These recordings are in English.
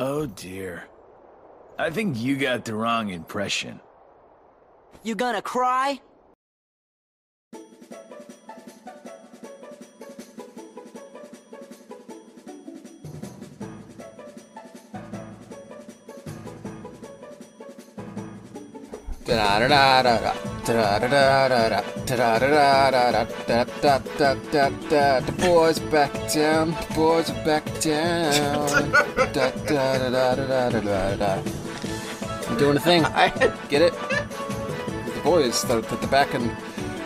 Oh dear. I think you got the wrong impression. You gonna cry? The boys back down. The boys are back down. I'm doing a thing. I Get it? The boys, they're, they're back in, they're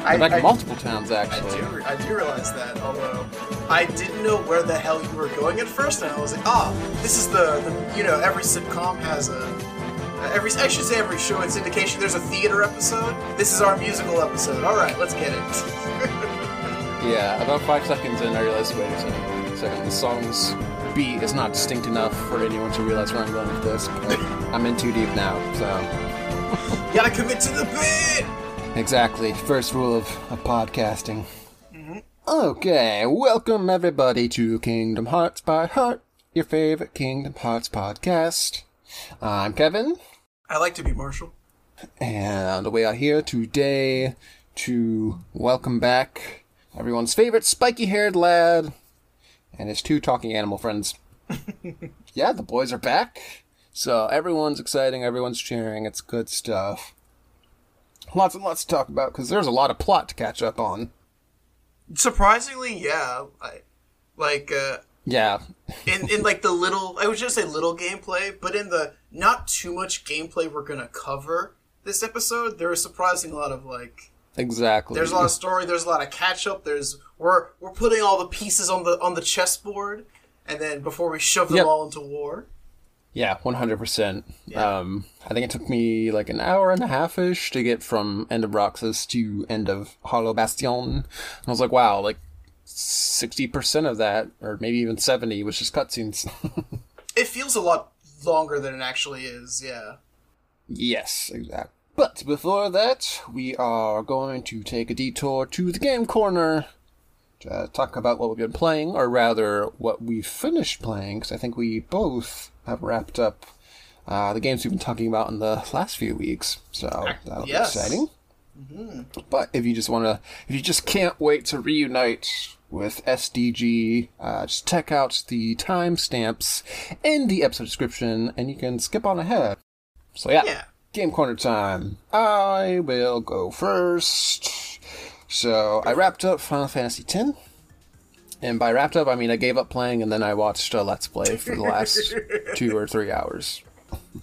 I- back in I- multiple towns, I actually. do, I do realize that, although I didn't know where the hell you were going at first, and I was like, ah, this is the, the you know, every sitcom has a, every, I should say every show in syndication, there's a theater episode. This is our musical episode. All right, let's get it. Yeah, about five seconds in, I realized, wait a second, second, the song's beat is not distinct enough for anyone to realize where I'm going with this. I'm in too deep now, so. Gotta commit to the bit! Exactly. First rule of, of podcasting. Mm-hmm. Okay, welcome everybody to Kingdom Hearts by Heart, your favorite Kingdom Hearts podcast. I'm Kevin, I like to be Marshall. and we are here today to welcome back everyone's favorite spiky haired lad and his two talking animal friends. yeah, the boys are back. So everyone's exciting, everyone's cheering, it's good stuff. Lots and lots to talk about because there's a lot of plot to catch up on. Surprisingly, yeah. I, like, uh, Yeah, in, in like the little, I would just say little gameplay, but in the not too much gameplay we're gonna cover this episode, there is surprising a lot of like, exactly. there's a lot of story, there's a lot of catch up, there's, we're, we're putting all the pieces on the, on the chessboard, and then before we shove them Yep. all into war. Yeah, one hundred percent. Um, I think it took me like an hour and a half ish to get from end of Roxas to end of Hollow Bastion. And I was like, wow, like sixty percent of that, or maybe even seventy, was just cutscenes. It feels a lot longer than it actually is, yeah. yes, exactly. But before that, we are going to take a detour to the game corner to talk about what we've been playing, or rather, what we finished playing, because I think we both have wrapped up uh, the games we've been talking about in the last few weeks. So that'll yes. be exciting. But if you just want to, if you just can't wait to reunite with SDG, uh, just check out the timestamps in the episode description, and you can skip on ahead. So yeah, Yeah. game corner time. I will go first. So I wrapped up Final Fantasy X. And by wrapped up, I mean I gave up playing and then I watched a Let's Play for the last two or three hours.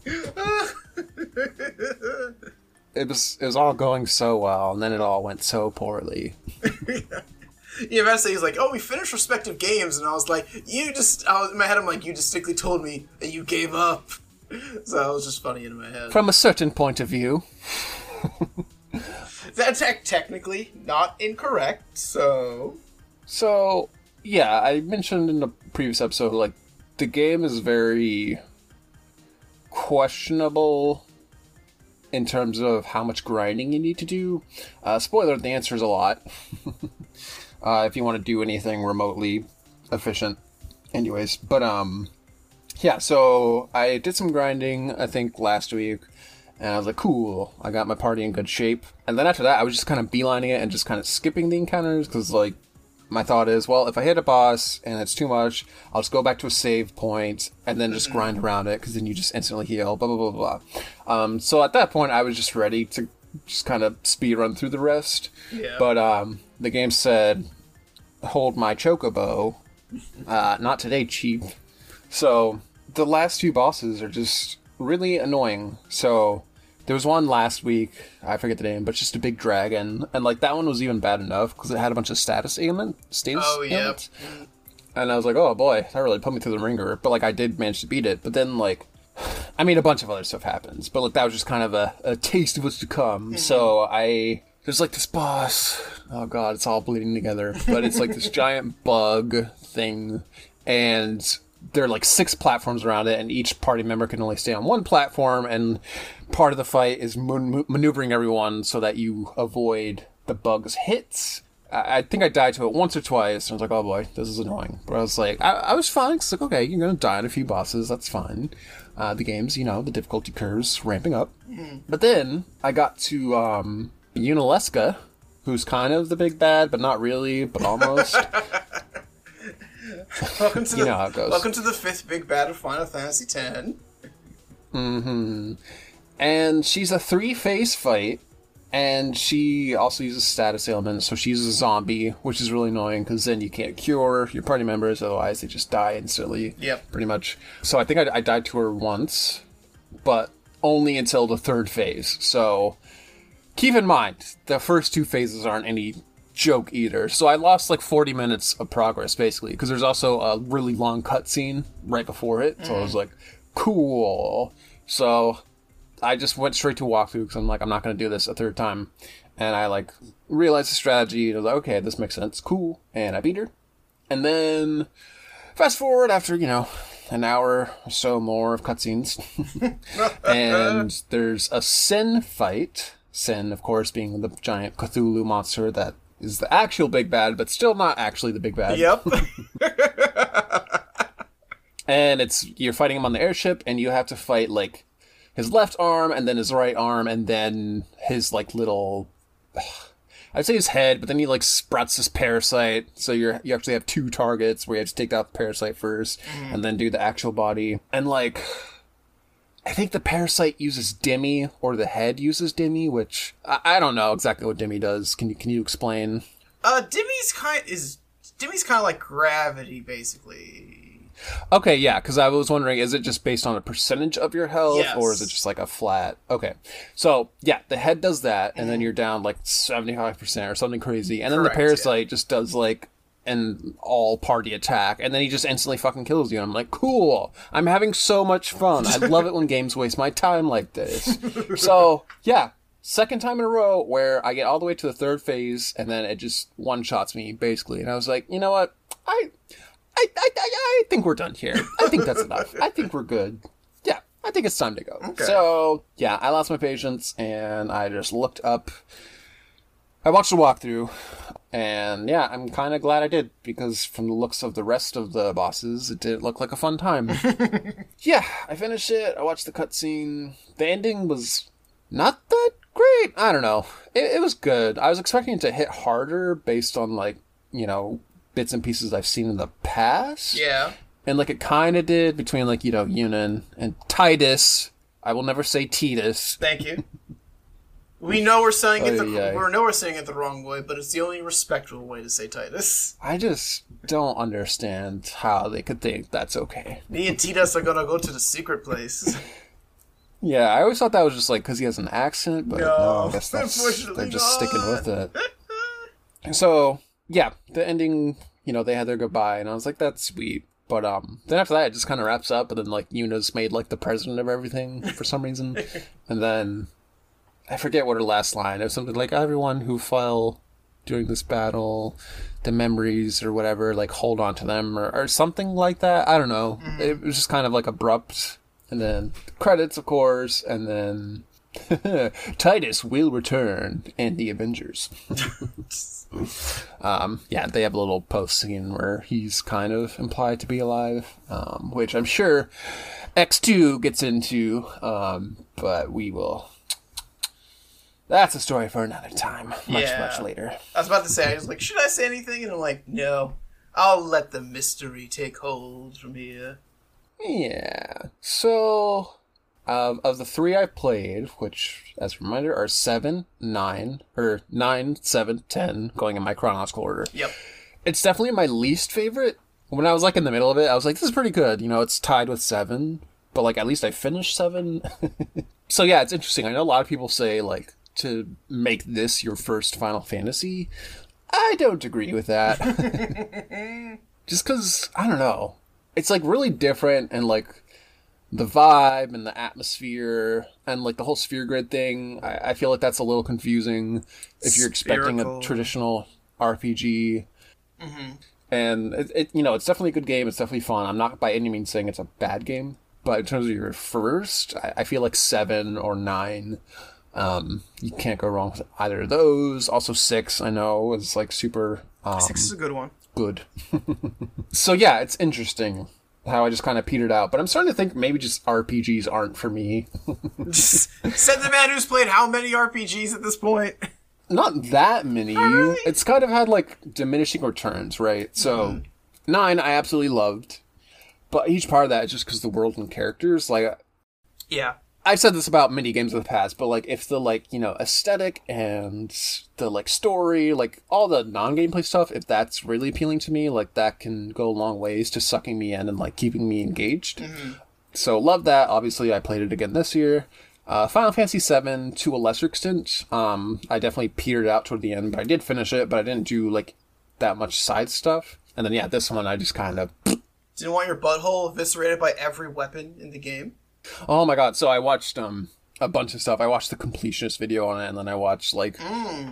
it was it was all going so well, and then it all went so poorly. Yeah, Matt he's like, "Oh, we finished respective games," and I was like, "You just," I was in my head. I'm like, "You distinctly told me that you gave up." So it was just funny in my head. From a certain point of view, That's tech technically not incorrect. So So, yeah, I mentioned in the previous episode, like, the game is very questionable in terms of how much grinding you need to do. Uh, spoiler, the answer is a lot. uh, if you want to do anything remotely efficient. Anyways, but, um, yeah, so I did some grinding, I think, last week. And I was like, cool, I got my party in good shape. And then after that, I was just kind of beelining it and just kind of skipping the encounters because, like, my thought is, well, if I hit a boss and it's too much, I'll just go back to a save point and then just grind around it because then you just instantly heal, blah, blah, blah, blah. Um, so at that point, I was just ready to just kind of speed run through the rest. Yeah. But um, the game said, hold my chocobo. Uh, not today, cheap. So the last two bosses are just really annoying. So there was one last week, I forget the name, but just a big dragon, and like that one was even bad enough because it had a bunch of status ailment status. Oh, yep. And I was like, oh boy, that really put me through the ringer. But like I did manage to beat it. But then like, I mean, a bunch of other stuff happens. But like that was just kind of a, a taste of what's to come. Mm-hmm. So I there's like this boss. Oh god, it's all bleeding together. But it's like this giant bug thing, and there are like six platforms around it, and each party member can only stay on one platform. And part of the fight is man- maneuvering everyone so that you avoid the bug's hits. I, I think I died to it once or twice. And I was like, oh boy, this is annoying. But I was like, I, I was fine. It's like, okay, you're gonna die in a few bosses. That's fine. Uh, the game's, you know, the difficulty curves ramping up. But then I got to um, Yunalesca, who's kind of the big bad, but not really, but almost. Welcome to You the know how it goes. welcome to the fifth big bad of Final Fantasy X. Mm-hmm. and she's a three phase fight and she also uses status ailments so she's a zombie which is really annoying because then you can't cure your party members otherwise they just die instantly Yep. pretty much so i think I, I died to her once but only until the third phase so keep in mind the first two phases aren't any joke either so i lost like 40 minutes of progress basically because there's also a really long cutscene right before it so i was mm-hmm. like cool so I just went straight to walkthrough because I'm like, I'm not going to do this a third time. And I like realized the strategy. And I was like, okay, this makes sense. Cool. And I beat her. And then fast forward after, you know, an hour or so more of cutscenes. and there's a Sin fight. Sin, of course, being the giant Cthulhu monster that is the actual big bad, but still not actually the big bad. Yep. and it's you're fighting him on the airship and you have to fight like his left arm and then his right arm and then his like little I'd say his head, but then he like sprouts this parasite, so you're you actually have two targets where you have to take out the parasite 1st mm-hmm. and then do the actual body. And like I think the parasite uses Demi or the head uses Demi, which I, I don't know exactly what Demi does. Can you can you explain? uh, Demi's kind is Demi's kind of like gravity, basically. Okay, yeah, because I was wondering, is it just based on a percentage of your health, Yes. or is it just like a flat? Okay, so yeah, the head does that, and then you're down like seventy five percent or something crazy, and then Correct, the parasite just does like an all party attack, and then he just instantly fucking kills you. And I'm like, cool, I'm having so much fun. I love it when games waste my time like this. so yeah. Second time in a row where I get all the way to the third phase and then it just one shots me basically, and I was like, you know what, I I, I, I, I think we're done here. I think that's enough. I think we're good. Yeah, I think it's time to go. Okay. So, yeah, I lost my patience and I just looked up. I watched the walkthrough, and yeah, I'm kind of glad I did because from the looks of the rest of the bosses, it didn't look like a fun time. yeah, I finished it. I watched the cutscene. The ending was not that great. I don't know. It, it was good. I was expecting it to hit harder based on like you know bits and pieces I've seen in the past. Yeah. And like it kind of did between like you know Yuna and Titus. I will never say Titus. Thank you. We know we're saying it the we know we're saying it the wrong way, but it's the only respectable way to say Titus. I just don't understand how they could think that's okay. Me and Titus are gonna go to the secret place. Yeah, I always thought that was just like because he has an accent, but no, No, I guess that's unfortunately they're just sticking with it. So yeah, the ending, you know, they had their goodbye, and I was like, that's sweet. But um, then after that, it just kind of wraps up, and then like Yuna's made like the president of everything for some reason, and then I forget what her last line. It was something like everyone who fell during this battle, the memories or whatever, like hold on to them or, or something like that. I don't know. It was just kind of like abrupt, and then credits, of course, and then Titus will return and the Avengers. um, yeah, they have a little post scene where he's kind of implied to be alive, um, which I'm sure X2 gets into, um, but we will. That's a story for another time, much, Yeah. much later. I was about to say, I was like, should I say anything? And I'm like, no. I'll let the mystery take hold from here. Yeah. So, um, of the three I played, which, as a reminder, are seven, nine, or nine, seven, ten, going in my chronological order. Yep. It's definitely my least favorite. When I was like in the middle of it, I was like, "This is pretty good." You know, it's tied with seven, but like at least I finished seven. so yeah, it's interesting. I know a lot of people say like to make this your first Final Fantasy. I don't agree with that. Just because I don't know, it's like really different and like the vibe and the atmosphere and like the whole sphere grid thing. I, I feel like that's a little confusing if you're expecting Spherical. a traditional RPG. Mm-hmm. And it, it, you know, it's definitely a good game. It's definitely fun. I'm not by any means saying it's a bad game, but in terms of your first, I, I feel like seven or nine Um, you can't go wrong with either of those. Also, six I know is like super um, Six is a good one. good. so yeah, it's interesting how I just kind of petered out. But I'm starting to think maybe just RPGs aren't for me. Said the man who's played how many RPGs at this point? Not that many. It's kind of had like diminishing returns, right? So nine I absolutely loved, but each part of that is just because the world and characters. Like Yeah. I've said this about many games in the past, but like if the like you know aesthetic and the like story, like all the non-gameplay stuff, if that's really appealing to me, like that can go a long ways to sucking me in and like keeping me engaged. So love that. Obviously, I played it again this year. Uh, Final Fantasy VII to a lesser extent. Um, I definitely petered out toward the end, but I did finish it. But I didn't do like that much side stuff. And then yeah, this one I just kind of Didn't want your butthole eviscerated by every weapon in the game. Oh my god! So I watched um a bunch of stuff. I watched the completionist video on it, and then I watched like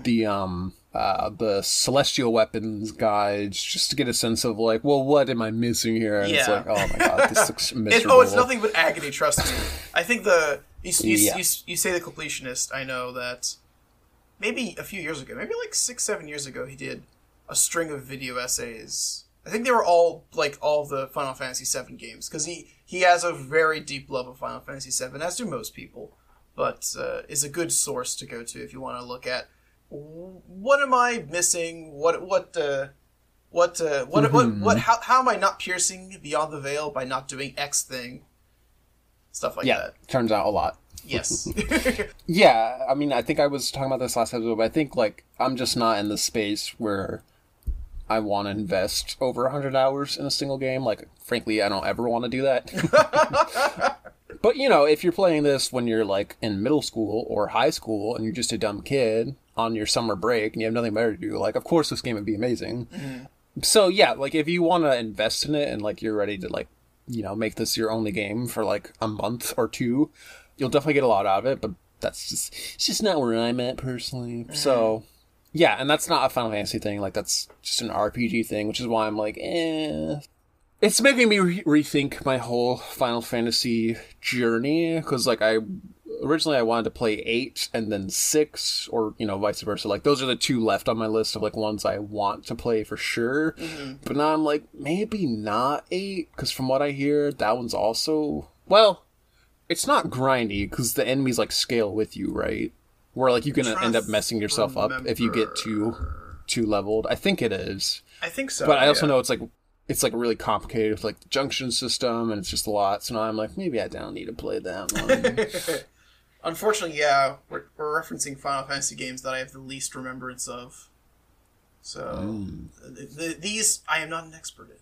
the um uh the celestial weapons guides just to get a sense of like, well, what am I missing here? And it's Yeah. like, oh my god, this looks It, miserable. oh, it's nothing but agony. Trust me. I think the you, you, Yeah. you, you say the completionist. I know that maybe a few years ago, maybe like six, seven years ago, he did a string of video essays. I think they were all like all the Final Fantasy VII games because he he has a very deep love of Final Fantasy VII, as do most people. But uh, is a good source to go to if you want to look at what am I missing? What what uh, what uh, what what what how how am I not piercing beyond the veil by not doing X thing? Stuff like yeah, that. turns out a lot. Yes. Yeah, I mean, I think I was talking about this last episode, but I think like I'm just not in the space where I want to invest over 100 hours in a single game. Like, frankly, I don't ever want to do that. but you know, if you're playing this when you're like in middle school or high school and you're just a dumb kid on your summer break and you have nothing better to do, like, of course this game would be amazing. Mm-hmm. So yeah, like if you want to invest in it and like you're ready to like, you know, make this your only game for like a month or two, you'll definitely get a lot out of it. But that's just it's just not where I'm at personally. So mm-hmm. Yeah, and that's not a Final Fantasy thing. Like that's just an RPG thing, which is why I'm like, eh. It's making me re- rethink my whole Final Fantasy journey because like I originally I wanted to play eight and then six, or you know vice versa. Like those are the two left on my list of like ones I want to play for sure. But now I'm like maybe not eight because from what I hear, that one's also well, it's not grindy because the enemies like scale with you, right? Where like you can end up messing yourself up if you get too too leveled. I think it is. I think so. But I also yeah. know it's like it's like really complicated with like the junction system and it's just a lot. So now I'm like, maybe I don't need to play that one. Unfortunately, yeah, we're, we're referencing Final Fantasy games that I have the least remembrance of. So hmm. th- th- these I am not an expert in.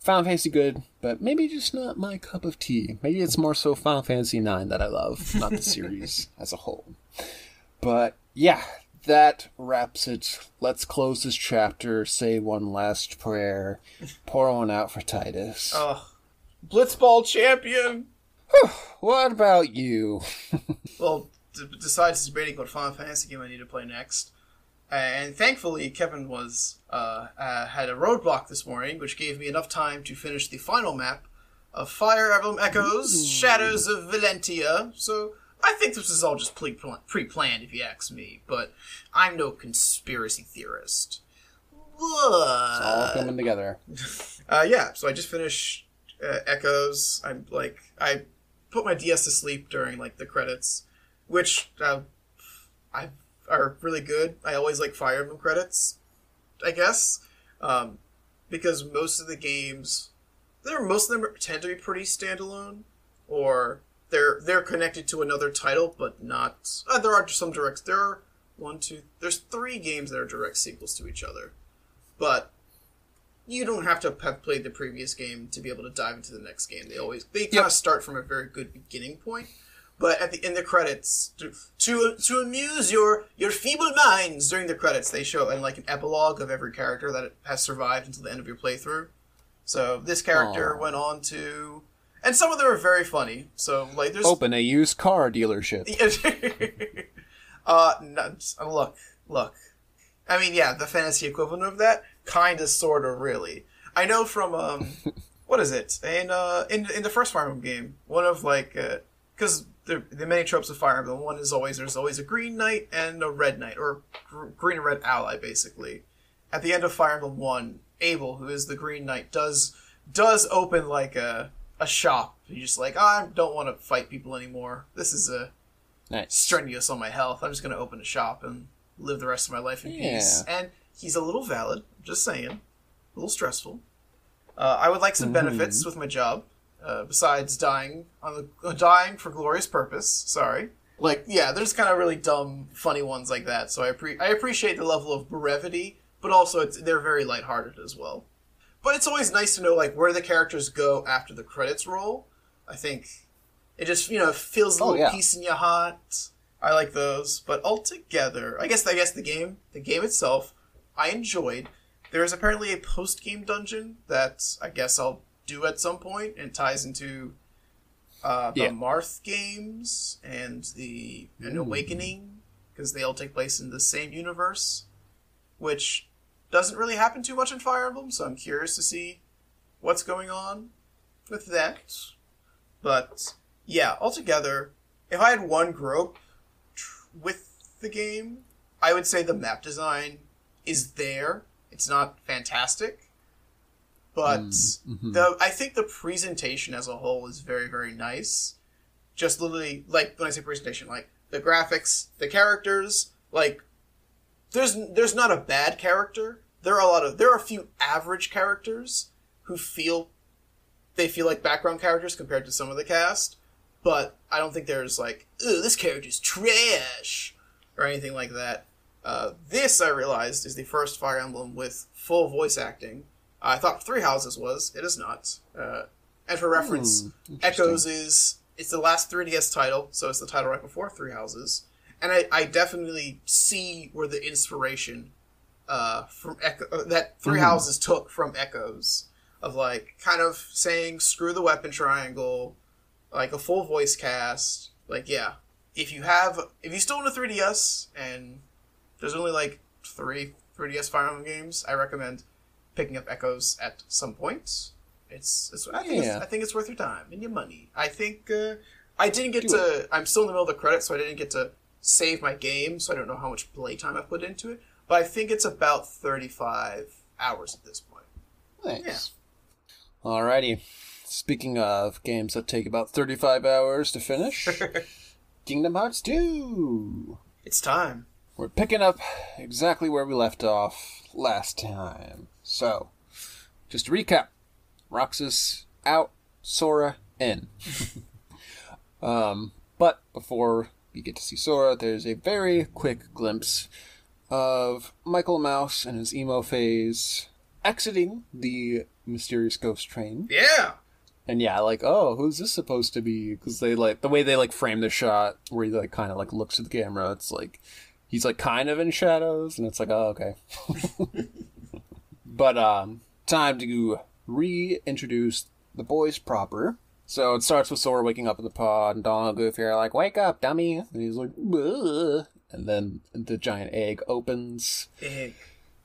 Final Fantasy good, but maybe just not my cup of tea. Maybe it's more so Final Fantasy 9 that I love, not the series as a whole. But yeah, that wraps it. Let's close this chapter, say one last prayer, pour one out for Titus. Oh, Blitzball champion. What about you? Well, d- besides debating what Final Fantasy game I need to play next, and thankfully Kevin was uh, uh, had a roadblock this morning, which gave me enough time to finish the final map of Fire Emblem Echoes: Shadows of Valentia. So I think this is all just pre planned, if you ask me. But I'm no conspiracy theorist. All coming together. Uh, yeah, so I just finished uh, Echoes. I'm like, I put my DS to sleep during like the credits, which uh, I are really good. I always like Fire Emblem credits, I guess, um, because most of the games, they're most of them tend to be pretty standalone, or they're they're connected to another title, but not. Uh, there are some direct. There are one, two. There's three games that are direct sequels to each other, but you don't have to have played the previous game to be able to dive into the next game. They always they kind Yep. of start from a very good beginning point, but at the in the credits to to, to amuse your your feeble minds during the credits, they show and like an epilogue of every character that has survived until the end of your playthrough. So this character Aw. went on to, and some of them are very funny. So like there's Open a used car dealership. uh, no, look, look. I mean, yeah, the fantasy equivalent of that, kind of, sort of, really. I know from um, what is it? In uh, in in the first Fire Emblem game, one of like, because the, the many tropes of Fire Emblem. One is always there's always a green knight and a red knight, or gr- green and red ally, basically. At the end of Fire Emblem One, Abel, who is the green knight, does does open like a a shop. He's just like, I don't want to fight people anymore. This is a Nice. strenuous on my health. I'm just going to open a shop and live the rest of my life in peace. And he's a little valid, just saying. A little stressful. Uh, I would like some benefits with my job, uh, besides dying on the uh, dying for glorious purpose. Sorry. Like, yeah, there's kind of really dumb, funny ones like that. So I appre- I appreciate the level of brevity, but also it's they're very lighthearted as well. But it's always nice to know like where the characters go after the credits roll. I think it just you know feels a Oh, little yeah. piece in your heart. I like those, but altogether, I guess I guess the game, the game itself, I enjoyed. There is apparently a post game dungeon that I guess I'll do at some point, and ties into uh, the Yeah. Marth games and the an Awakening because they all take place in the same universe, which doesn't really happen too much in Fire Emblem. So I'm curious to see what's going on with that. But yeah, altogether, if I had one grope tr- with the game, I would say the map design is there. It's not fantastic, but mm, mm-hmm. the I think the presentation as a whole is very very nice. Just literally like when I say presentation, like the graphics, the characters, like there's there's not a bad character. There are a lot of there are a few average characters who feel they feel like background characters compared to some of the cast, but I don't think there's like, ooh, this character's trash or anything like that. Uh, this I realized is the first Fire Emblem with full voice acting. I thought Three Houses was. It is not. Uh, and for reference, Hmm. Echoes is it's the last 3DS title, so it's the title right before Three Houses. And I, I definitely see where the inspiration uh, from Echo uh, that 3 Houses took from Echoes of like kind of saying screw the weapon triangle, like a full voice cast. Like yeah, if you have if you still own a 3DS and there's only like three 3DS Fire Emblem games, I recommend picking up Echoes at some point. It's, it's I think Yeah. it's, I think it's worth your time and your money. I think uh, I didn't get Do to. I'm still in the middle of the credits, so I didn't get to save my game, so I don't know how much playtime I put into it. But I think it's about 35 hours at this point. Thanks. Alrighty. Speaking of games that take about 35 hours to finish, Kingdom Hearts 2. It's time. We're picking up exactly where we left off last time. So, just to recap Roxas out, Sora in. um, but before we get to see Sora, there's a very quick glimpse of Michael Mouse and his emo phase exiting the mysterious ghost train. Yeah. And yeah, like, oh, who's this supposed to be? Because they like the way they like frame the shot where he like kind of like looks at the camera. It's like he's like kind of in shadows, and it's like, oh, okay. but um, time to reintroduce the boys proper. So it starts with Sora waking up in the pod, and Donald and Goofy are like, "Wake up, dummy!" And he's like, "Ugh." and then the giant egg opens. Big.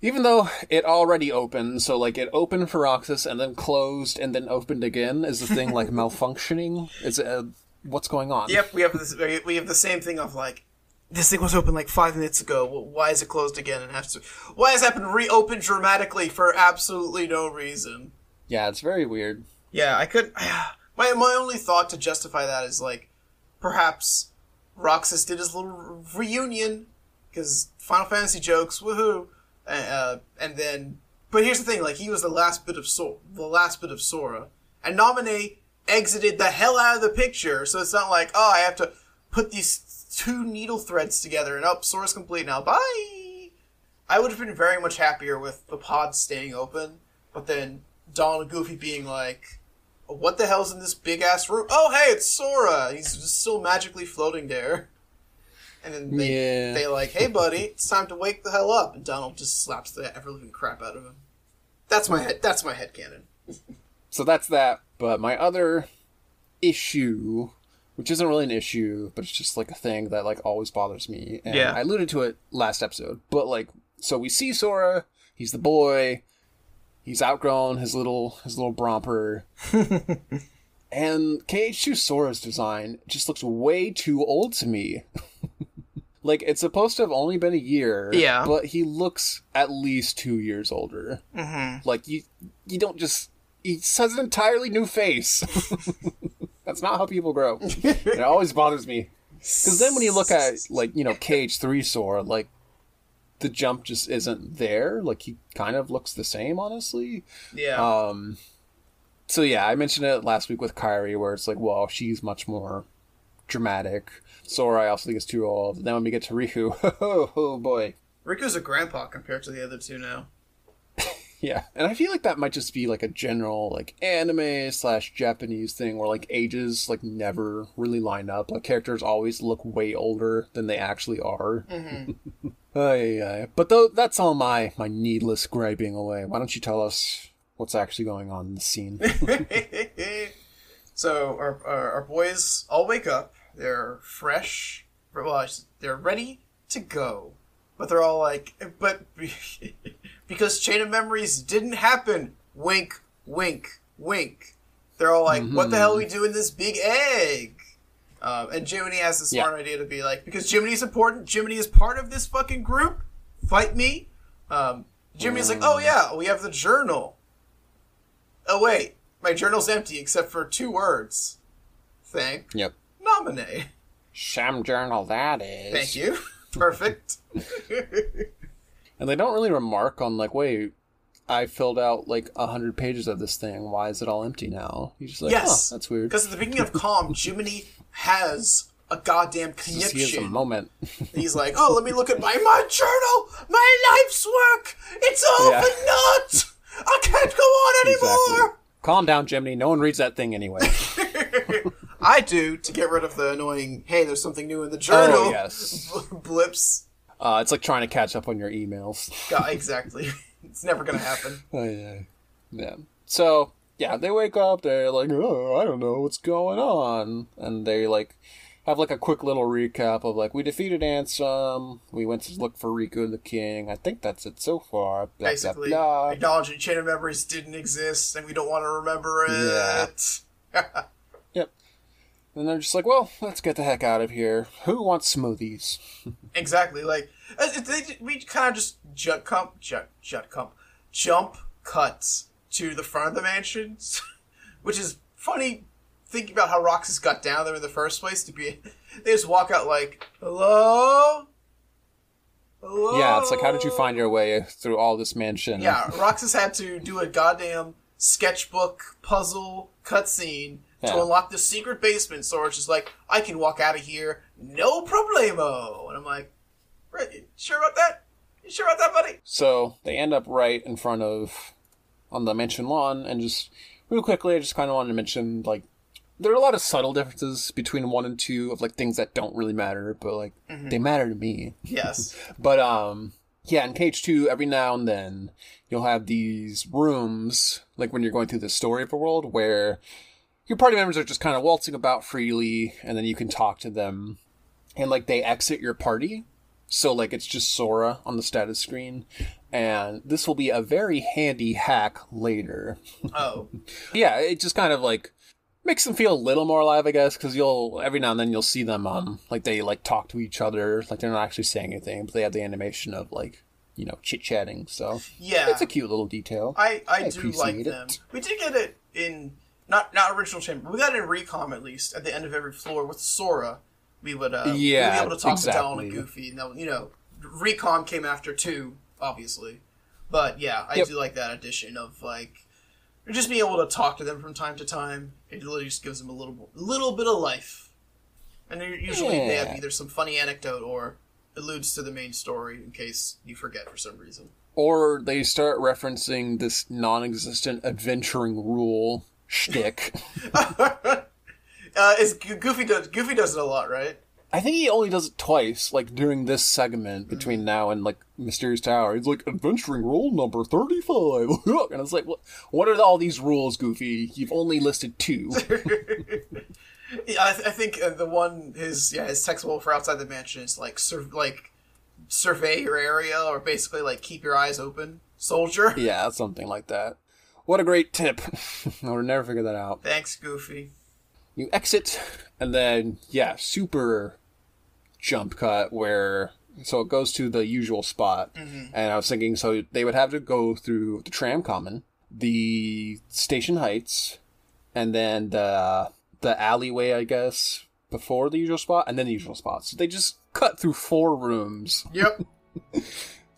Even though it already opened, so like it opened for Roxas and then closed and then opened again, is the thing like malfunctioning? Is it, uh, what's going on? Yep, we have this. We have the same thing of like, this thing was open like five minutes ago. Why is it closed again and has to? Why has that been reopened dramatically for absolutely no reason? Yeah, it's very weird. Yeah, I could. My my only thought to justify that is like, perhaps Roxas did his little reunion because Final Fantasy jokes, woohoo, uh, and then. But here's the thing: like he was the last bit of Sora, the last bit of Sora, and Naminé exited the hell out of the picture. So it's not like, oh, I have to put these two needle threads together, and oh, Sora's complete now. Bye. I would have been very much happier with the pod staying open, but then Donald Goofy being like, "What the hell's in this big ass room? Oh, hey, it's Sora. He's just still magically floating there." And then they Yeah. they like, "Hey, buddy, it's time to wake the hell up." And Donald just slaps the ever living crap out of him. That's my head. That's my head cannon. So that's that. But my other issue, which isn't really an issue, but it's just like a thing that like always bothers me. And Yeah. I alluded to it last episode. But like, so we see Sora. He's the boy. He's outgrown his little his little bromper. And KH2 Sora's design just looks way too old to me. like it's supposed to have only been a year, Yeah. but he looks at least two years older. Mm-hmm. Like you, you don't just. He has an entirely new face. That's not how people grow. it always bothers me. Because then when you look at like you know KH3 Sora, like the jump just isn't there. Like he kind of looks the same, honestly. Yeah. Um, so yeah, I mentioned it last week with Kairi, where it's like, well, she's much more dramatic. Sora, I also think is too old. Then when we get to Riku, oh, oh boy, Riku's a grandpa compared to the other two now. Yeah. And I feel like that might just be like a general like anime slash Japanese thing, where like ages like never really line up. Like characters always look way older than they actually are. Mm-hmm. Ay, ay. But though that's all my my needless griping away. Why don't you tell us what's actually going on in the scene? so our, our our boys all wake up. They're fresh. Well, they're ready to go, but they're all like, but because Chain of Memories didn't happen. Wink, wink, wink. They're all like, "What the hell are we doing this big egg?" Um, and Jiminy has the smart idea to be like, because Jiminy's important. Jiminy is part of this fucking group. Fight me. Um, Jiminy's like, "Oh yeah, we have the journal." Oh wait, my journal's empty except for two words. Thank yep. Naminé. Sham journal that is. Thank you. Perfect. And they don't really remark on like, wait, I filled out like a hundred pages of this thing. Why is it all empty now? He's just like, yes, oh, that's weird. Because at the beginning of CoM, Jiminy has a goddamn Just he has a moment. He's like, "Oh, let me look at my my journal, my life's work. It's all Yeah. for naught. I can't go on anymore." Calm down, Jiminy. No one reads that thing anyway. I do to get rid of the annoying. Hey, there's something new in the journal. oh yes. blips. Uh, it's like trying to catch up on your emails. Yeah, exactly. it's never gonna happen. Oh, yeah. Yeah. So yeah, they wake up. They're like, oh, I don't know what's going on, and they like have like a quick little recap of like we defeated Ansem. We went to look for Riku and the King. I think that's it so far. Blah, Basically, blah, blah. acknowledging Chain of Memories didn't exist, and we don't want to remember it. Yep. And they're just like, well, let's get the heck out of here. Who wants smoothies? Exactly. Like uh, they, we kind of just jut comp, jut, jut comp, jump cuts to the front of the mansions, which is funny. Thinking about how Roxas got down there in the first place to be, they just walk out like, "Hello, hello." Yeah, it's like, how did you find your way through all this mansion? Yeah, Roxas had to do a goddamn sketchbook puzzle cutscene to unlock the secret basement. So it's just like, I can walk out of here, no problemo. And I'm like, "Right, you sure about that? You sure about that, buddy? So they end up right in front of on the mansion lawn, and just real quickly, I just kind of wanted to mention like there are a lot of subtle differences between one and two of like things that don't really matter, but like they matter to me. Yes. But um, yeah, in KH2, every now and then you'll have these rooms, like when you're going through the story of a world, where your party members are just kind of waltzing about freely, and then you can talk to them, and like they exit your party, so like it's just Sora on the status screen, and this will be a very handy hack later. Oh. yeah, it just kind of like makes them feel a little more alive, I guess, because you'll every now and then you'll see them um like they like talk to each other, like they're not actually saying anything, but they have the animation of like you know chit chatting. So Yeah. it's a cute little detail. I, I, I do like it. them. We did get it in not not original chamber. We got in recom at least at the end of every floor with Sora. We would uh, we'd Yeah, be able to talk to Donald and exactly. Goofy. And that, you know, recom came after two, obviously. But yeah, I Yep. do like that addition of like just being able to talk to them from time to time. It really just gives them a little little bit of life. And usually they have either some funny anecdote or alludes to the main story in case you forget for some reason. Or they start referencing this non-existent adventuring rule shtick. Uh, is Goofy does Goofy does it a lot, right? I think he only does it twice, like during this segment between now and like Mysterious Tower. He's like adventuring rule number thirty-five, and it's like, what? What are all these rules, Goofy? You've only listed two. Yeah, I, th- I think uh, the one his yeah his text for outside the mansion is like sur- like survey your area or basically like keep your eyes open, soldier. yeah, something like that. What a great tip! I would never figure that out. Thanks, Goofy. you exit, and then yeah, super jump cut where so it goes to the usual spot, mm-hmm. and I was thinking so they would have to go through the tram common, the station heights, and then the the alleyway, I guess, before the usual spot, and then the usual spot. So they just cut through four rooms Yep.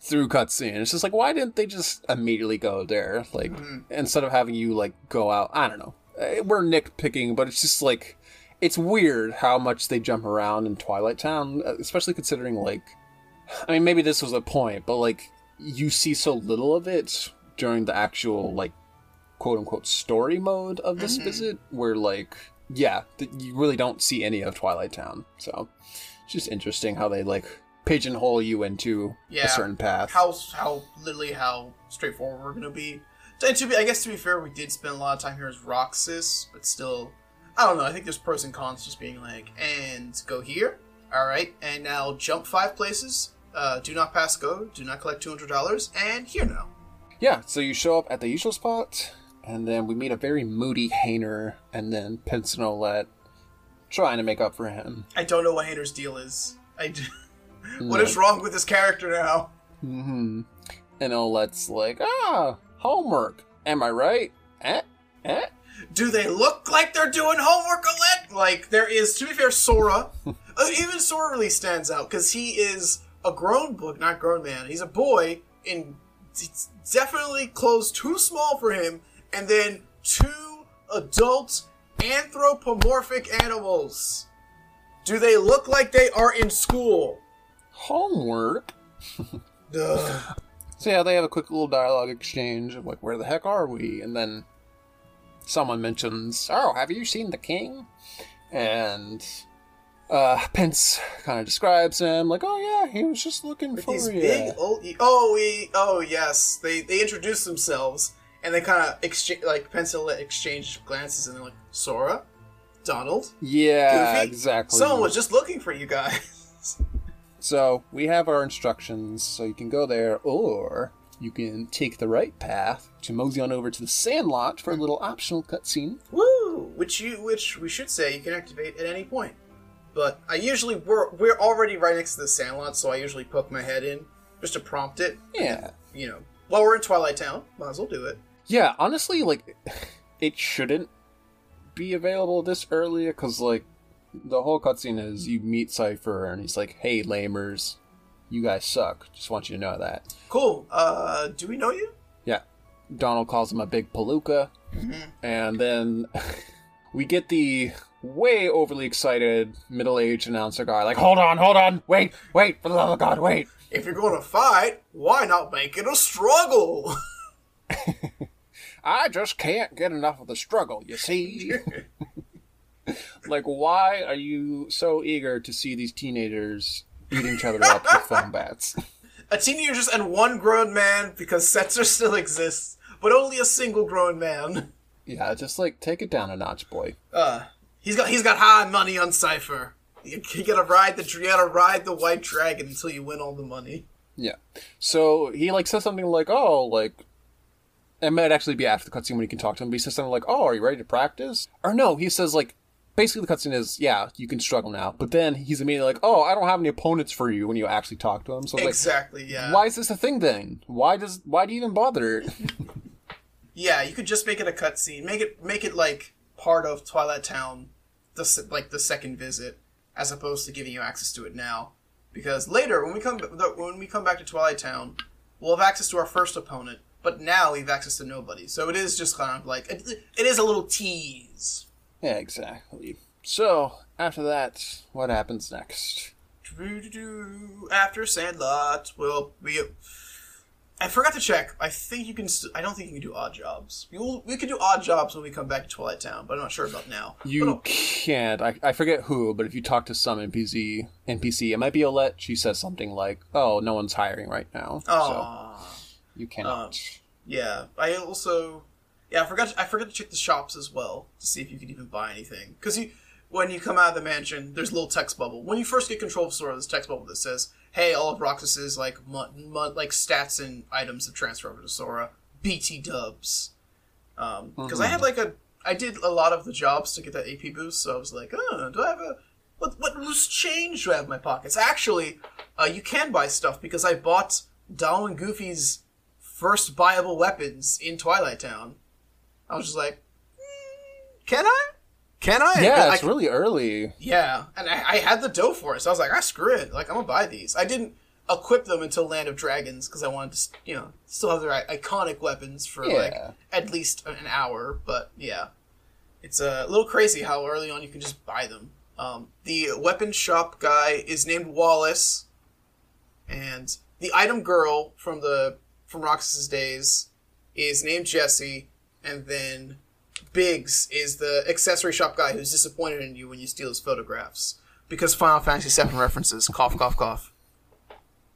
through cutscene. It's just like, why didn't they just immediately go there? Like, mm-hmm. instead of having you, like, go out. I don't know. Eh, We're nitpicking, but it's just like, it's weird how much they jump around in Twilight Town, uh, especially considering, like, I mean, maybe this was a point, but, like, you see so little of it during the actual, like, quote unquote story mode of this mm-hmm. visit, where, like, yeah, you really don't see any of Twilight Town. So, it's just interesting how they, like, pigeonhole you into Yeah. a certain path. How how literally how straightforward we're gonna be. And to be, I guess to be fair, we did spend a lot of time here as Roxas, but still, I don't know. I think there's pros and cons just being like, and go here, all right, and now jump five places. Uh, do not pass go. Do not collect two hundred dollars, and here now. Yeah, so you show up at the usual spot, and then we meet a very moody Hayner, and then Pence and Olette trying to make up for him. I don't know what Hayner's deal is. I d- what is wrong with this character now? Mm-hmm. And Olette's like, ah, homework. Am I right? Eh? Eh? Do they look like they're doing homework, Olette? Like, there is, to be fair, Sora. uh, even Sora really stands out because he is a grown book, not grown man. He's a boy in it's definitely clothes too small for him, and then two adult anthropomorphic animals. Do they look like they are in school? Homework? So yeah, they have a quick little dialogue exchange of like, where the heck are we? And then someone mentions, oh, have you seen the king? And uh, Pence kind of describes him like, oh yeah, he was just looking for These you. big old. Oh, we. Oh, yes. They they introduce themselves and they kind of exchange like pencil exchange glances and they're like Sora, Donald, yeah, Goofy? exactly. Someone was just looking for you guys. So we have our instructions, so you can go there, or you can take the right path to mosey on over to the Sandlot for a little optional cutscene. Woo! Which you which we should say you can activate at any point. But I usually we're we're already right next to the Sandlot, so I usually poke my head in just to prompt it. Yeah, You know, while we're in Twilight Town, might as well do it. yeah. Honestly, like it shouldn't be available this early because like the whole cutscene is you meet Seifer and he's like, "Hey, lamers, you guys suck. Just want you to know that." Cool. Uh, do we know you? Yeah. Donald calls him a big palooka. And then we get the way overly excited middle aged announcer guy, like, hold on, hold on, wait, wait, for the love of God, wait. If you're going to fight, why not make it a struggle? I just can't get enough of the struggle, you see? Like, why are you so eager to see these teenagers beat each other up with foam bats? a teenager just and one grown man because Setzer still exists, but only a single grown man. Yeah, just like take it down a notch, boy. Uh, he's got he's got high money on Seifer. You, you gotta ride the you gotta ride the white dragon until you win all the money. Yeah. So he like says something like, "Oh, like." It might actually be after the cutscene when you can talk to him. But he says something like, "Oh, are you ready to practice?" Or no, he says like, basically the cutscene is, "Yeah, you can struggle now." But then he's immediately like, "Oh, I don't have any opponents for you." When you actually talk to him, so Exactly. Yeah. why is this a thing then? Why does why do you even bother? Yeah, you could just make it a cutscene. Make it make it like part of Twilight Town, the like the second visit, as opposed to giving you access to it now. Because later, when we come when we come back to Twilight Town, we'll have access to our first opponent. But now we have access to nobody. So it is just kind of like it, it is a little tease. Yeah, exactly. So after that, what happens next? After Sandlot, well, we. I forgot to check. I think you can. St- I don't think you can do odd jobs. We will, we can do odd jobs when we come back to Twilight Town, but I'm not sure about now. You can't. I, I forget who, but if you talk to some NPC, NPC, it might be Olette. She says something like, "Oh, no one's hiring right now, so Aw. you cannot." Um, yeah, I also yeah I forgot I forgot to check the shops as well to see if you could even buy anything. Because you when you come out of the mansion there's a little text bubble. When you first get control of Sora there's a text bubble that says hey all of Roxas's like like stats and items have transferred over to Sora. BT Dubs. Because I had like a I did a lot of the jobs to get that AP boost, so I was like, oh, do I have a what what loose change do I have in my pockets? Actually, uh, you can buy stuff because I bought Donald and Goofy's first buyable weapons in Twilight Town. I was just like, "Hmm, can I? Can I? Yeah, I, it's really early. yeah, and I, I had the dough for it, so I was like, I ah, screw it. Like, I'm gonna buy these. I didn't equip them until Land of Dragons because I wanted to, you know, still have their i- iconic weapons for like at least an hour. But yeah, it's a little crazy how early on you can just buy them. Um, the weapon shop guy is named Wallace, and the item girl from the from Roxas's days is named Jessie, and then Biggs is the accessory shop guy who's disappointed in you when you steal his photographs because Final Fantasy VII references. Cough, cough, cough.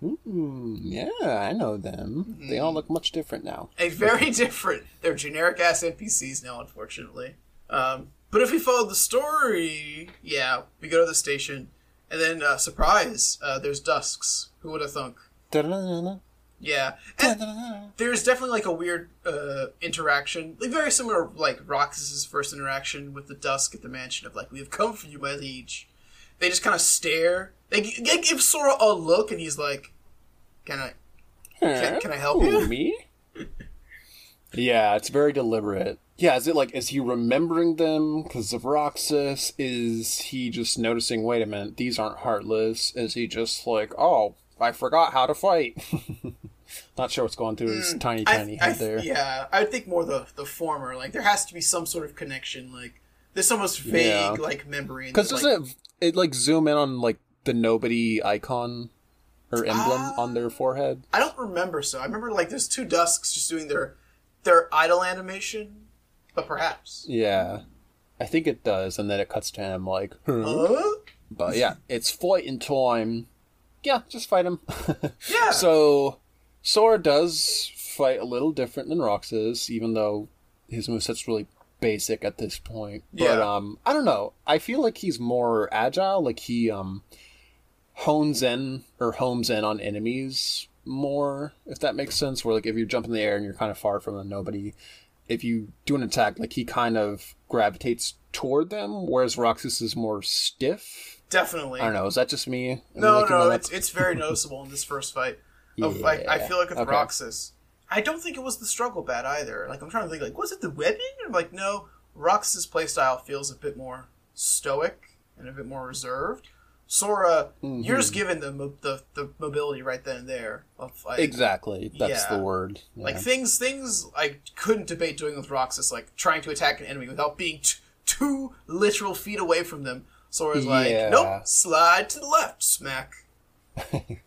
Mm, yeah, I know them. They all look much different now. A very different. They're generic ass NPCs now, unfortunately. Um, but if we follow the story, yeah, we go to the station, and then uh, surprise, uh, there's Dusks. Who would have thunk? Da-da-da-da. Yeah, and there's definitely like a weird uh, interaction, like very similar like Roxas's first interaction with the Dusk at the mansion of like, "We have come for you, my liege." They just kind of stare. They, g- they give Sora a look, and he's like, "Can I?" Can- can I help you? Me? yeah, it's very deliberate. Yeah, is it like is he remembering them because of Roxas? Is he just noticing? Wait a minute, these aren't heartless. Is he just like, oh, I forgot how to fight? Not sure what's going through his tiny, Mm, I- tiny I head th- there. Yeah, I would think more the the former. Like there has to be some sort of connection. Like this almost vague Yeah. like memory. Because like, does it it like zoom in on like the nobody icon or emblem Ah. on their forehead? I don't remember. So I remember like there's two Dusks just doing their their idle animation, but perhaps. Yeah, I think it does, and then it cuts to him like, huh? Huh? But yeah, it's fighting time. Yeah, just fight him. Yeah. So Sora does fight a little different than Roxas, even though his moveset's really basic at this point. But Yeah. um I don't know. I feel like he's more agile, like he um hones in or homes in on enemies more, if that makes sense. Where like if you jump in the air and you're kind of far from a nobody, if you do an attack, like he kind of gravitates toward them, whereas Roxas is more stiff. Definitely. I don't know. Is that just me? Am No, no, it's it's very noticeable in this first fight. Of, like, I Yeah. feel like with Okay. Roxas, I don't think it was the struggle bad either. Like I'm trying to think, like was it the webbing? I'm like, no, Roxas's playstyle feels a bit more stoic and a bit more reserved. Sora, Mm-hmm. you're just given the, mo- the the mobility right then and there. Of like, Exactly. That's Yeah. the word. like things things I couldn't debate doing with Roxas, like trying to attack an enemy without being t- two literal feet away from them. Sora's like, nope, slide to the left, smack.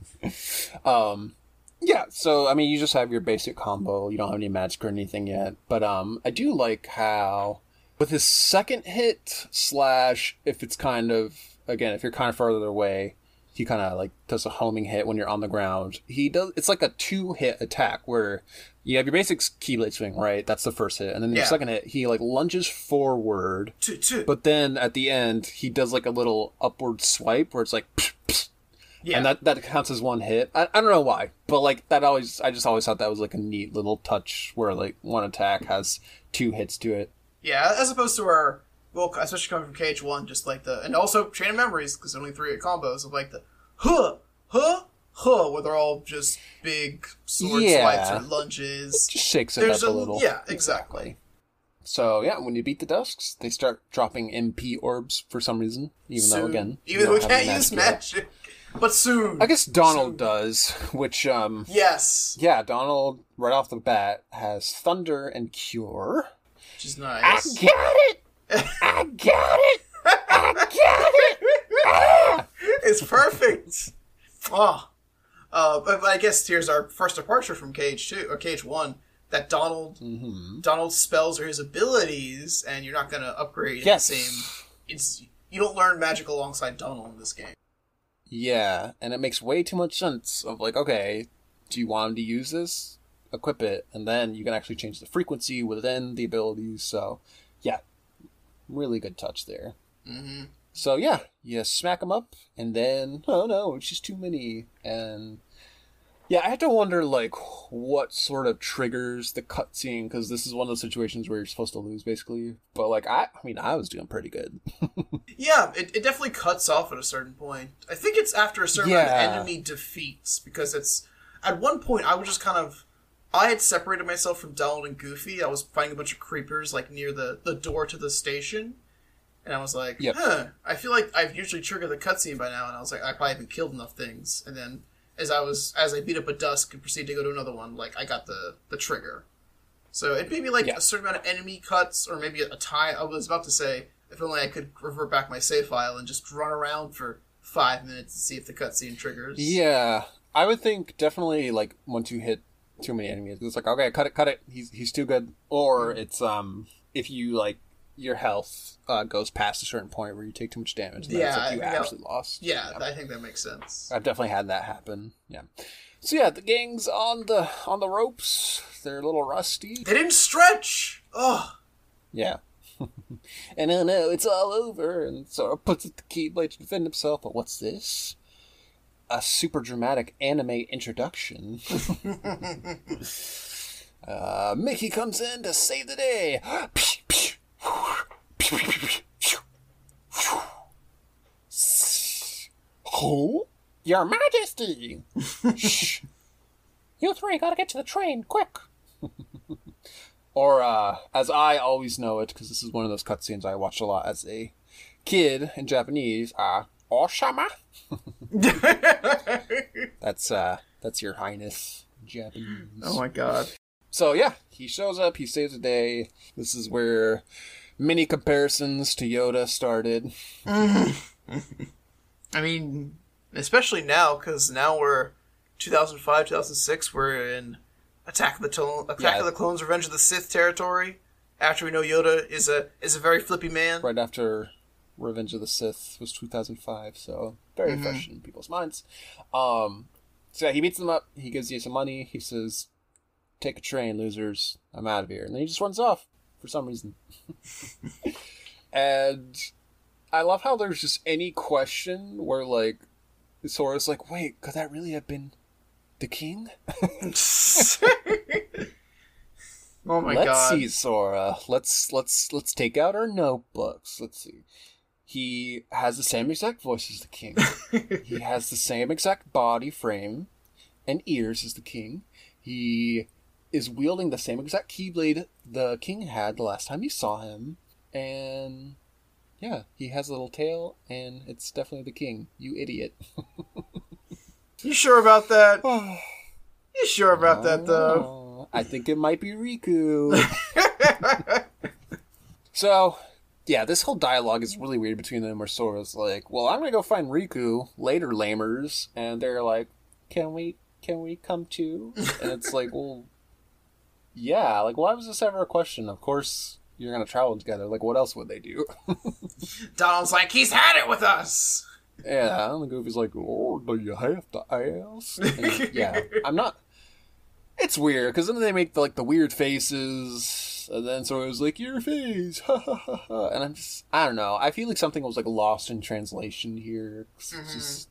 Um, yeah. So I mean, you just have your basic combo. You don't have any magic or anything yet. But um, I do like how with his second hit slash, if it's kind of again, if you're kind of further away, he kind of like does a homing hit when you're on the ground. He does. It's like a two hit attack where you have your basic keyblade swing, right? That's the first hit, and then your Yeah. second hit, he like lunges forward. Two, two. But then at the end, he does like a little upward swipe where it's like, psh, psh, yeah. and that that counts as one hit. I, I don't know why, but like that always, I just always thought that was like a neat little touch where like one attack has two hits to it. Yeah, as opposed to our well, especially coming from KH1, just like the and also Chain of Memories because only three combos of like the huh huh huh, where they're all just big sword Yeah. swipes or lunges. Just shakes it There's up a, a- little. yeah, exactly. So yeah, when you beat the Dusks, they start dropping MP orbs for some reason. Even though again, even though we can't use magic but soon. I guess Donald Soon. does, which um Yes, yeah, Donald right off the bat has Thunder and Cure. which is nice. I Got it! I got it! I got it! it's perfect. Oh, uh, but, but I guess here's our first departure from KH2 or KH1. That Donald, Mm-hmm. Donald's spells are his abilities, and you're not gonna upgrade Yes. the same. It's you don't learn magic alongside Donald in this game. Yeah, and it makes way too much sense of like, okay, do you want him to use this? Equip it, and then you can actually change the frequency within the abilities. So, really good touch there. Mm-hmm. So yeah, you smack them up, and then oh no, it's just too many, and Yeah, I have to wonder like what sort of triggers the cutscene because this is one of those situations where you're supposed to lose basically. But like I, I mean, I was doing pretty good. Yeah, it, it definitely cuts off at a certain point. I think it's after a certain amount of Yeah. enemy defeats because it's at one point I was just kind of I had separated myself from Donald and Goofy. I was fighting a bunch of creepers like near the the door to the station, and I was like, Yep. huh. I feel like I've usually triggered the cutscene by now, and I was like, I probably haven't killed enough things. And then as I was as I beat up a dusk and proceed to go to another one, like I got the the trigger. So it may be like a certain amount of enemy cuts, or maybe a time. I was about to say, if only I could revert back my save file and just run around for five minutes to see if the cutscene triggers. Yeah, I would think definitely like once you hit too many enemies, it's like okay, cut it, cut it. He's he's too good. Or it's um if you like your health uh, goes past a certain point where you take too much damage. Then Yeah, like you actually lost. Yeah, I think that makes sense. I've definitely had that happen. Yeah. So yeah, the gang's on the on the ropes. They're a little rusty. They didn't stretch. Oh, Yeah. and oh no, it's all over. And Sora puts up the Keyblade to defend himself. But what's this? A super dramatic anime introduction. uh, Mickey comes in to save the day. Oh, Your Majesty! Shh. You three gotta get to the train, quick! Or, uh, as I always know it, because this is one of those cutscenes I watched a lot as a kid in Japanese, uh, Oshama? that's, uh, that's your highness, Japanese. oh my god. So, yeah, he shows up, he saves the day. This is where many comparisons to Yoda started. I mean, especially now because now we're 2005, 2006. We're in Attack of the Clone, Attack Yeah. of the Clones, Revenge of the Sith territory. After we know Yoda is a is a very flippy man. Right after Revenge of the Sith was 2005, so very fresh in people's minds. Um, so yeah, he beats them up. He gives you some money. He says, "Take a train, losers. I'm out of here." And then he just runs off for some reason. and I love how there's just any question where like Sora's like, "Wait, could that really have been the king?" oh my let's god. see, Sora. Let's let's let's take out our notebooks. Let's see. He has the same exact voice as the king. he has the same exact body frame and ears as the king. He is wielding the same exact keyblade the king had the last time you saw him. And yeah, he has a little tail and it's definitely the king. You idiot. You sure about that? You sure about that though? I think it might be Riku. so, yeah, this whole dialogue is really weird between them where Sora's like, Well, I'm gonna go find Riku later, lamers and they're like, Can we can we come too? And it's like, Well Yeah, like why was this ever a question? Of course you're gonna travel together. Like what else would they do? Donald's like, he's had it with us. Yeah, and the Goofy's like, "Oh, do you have to ask?" And, yeah, I'm not. It's weird because then they make the, like the weird faces, and then so it was like your face, ha ha ha ha, and I'm just, I don't know. I feel like something was like lost in translation here. it's mm-hmm. just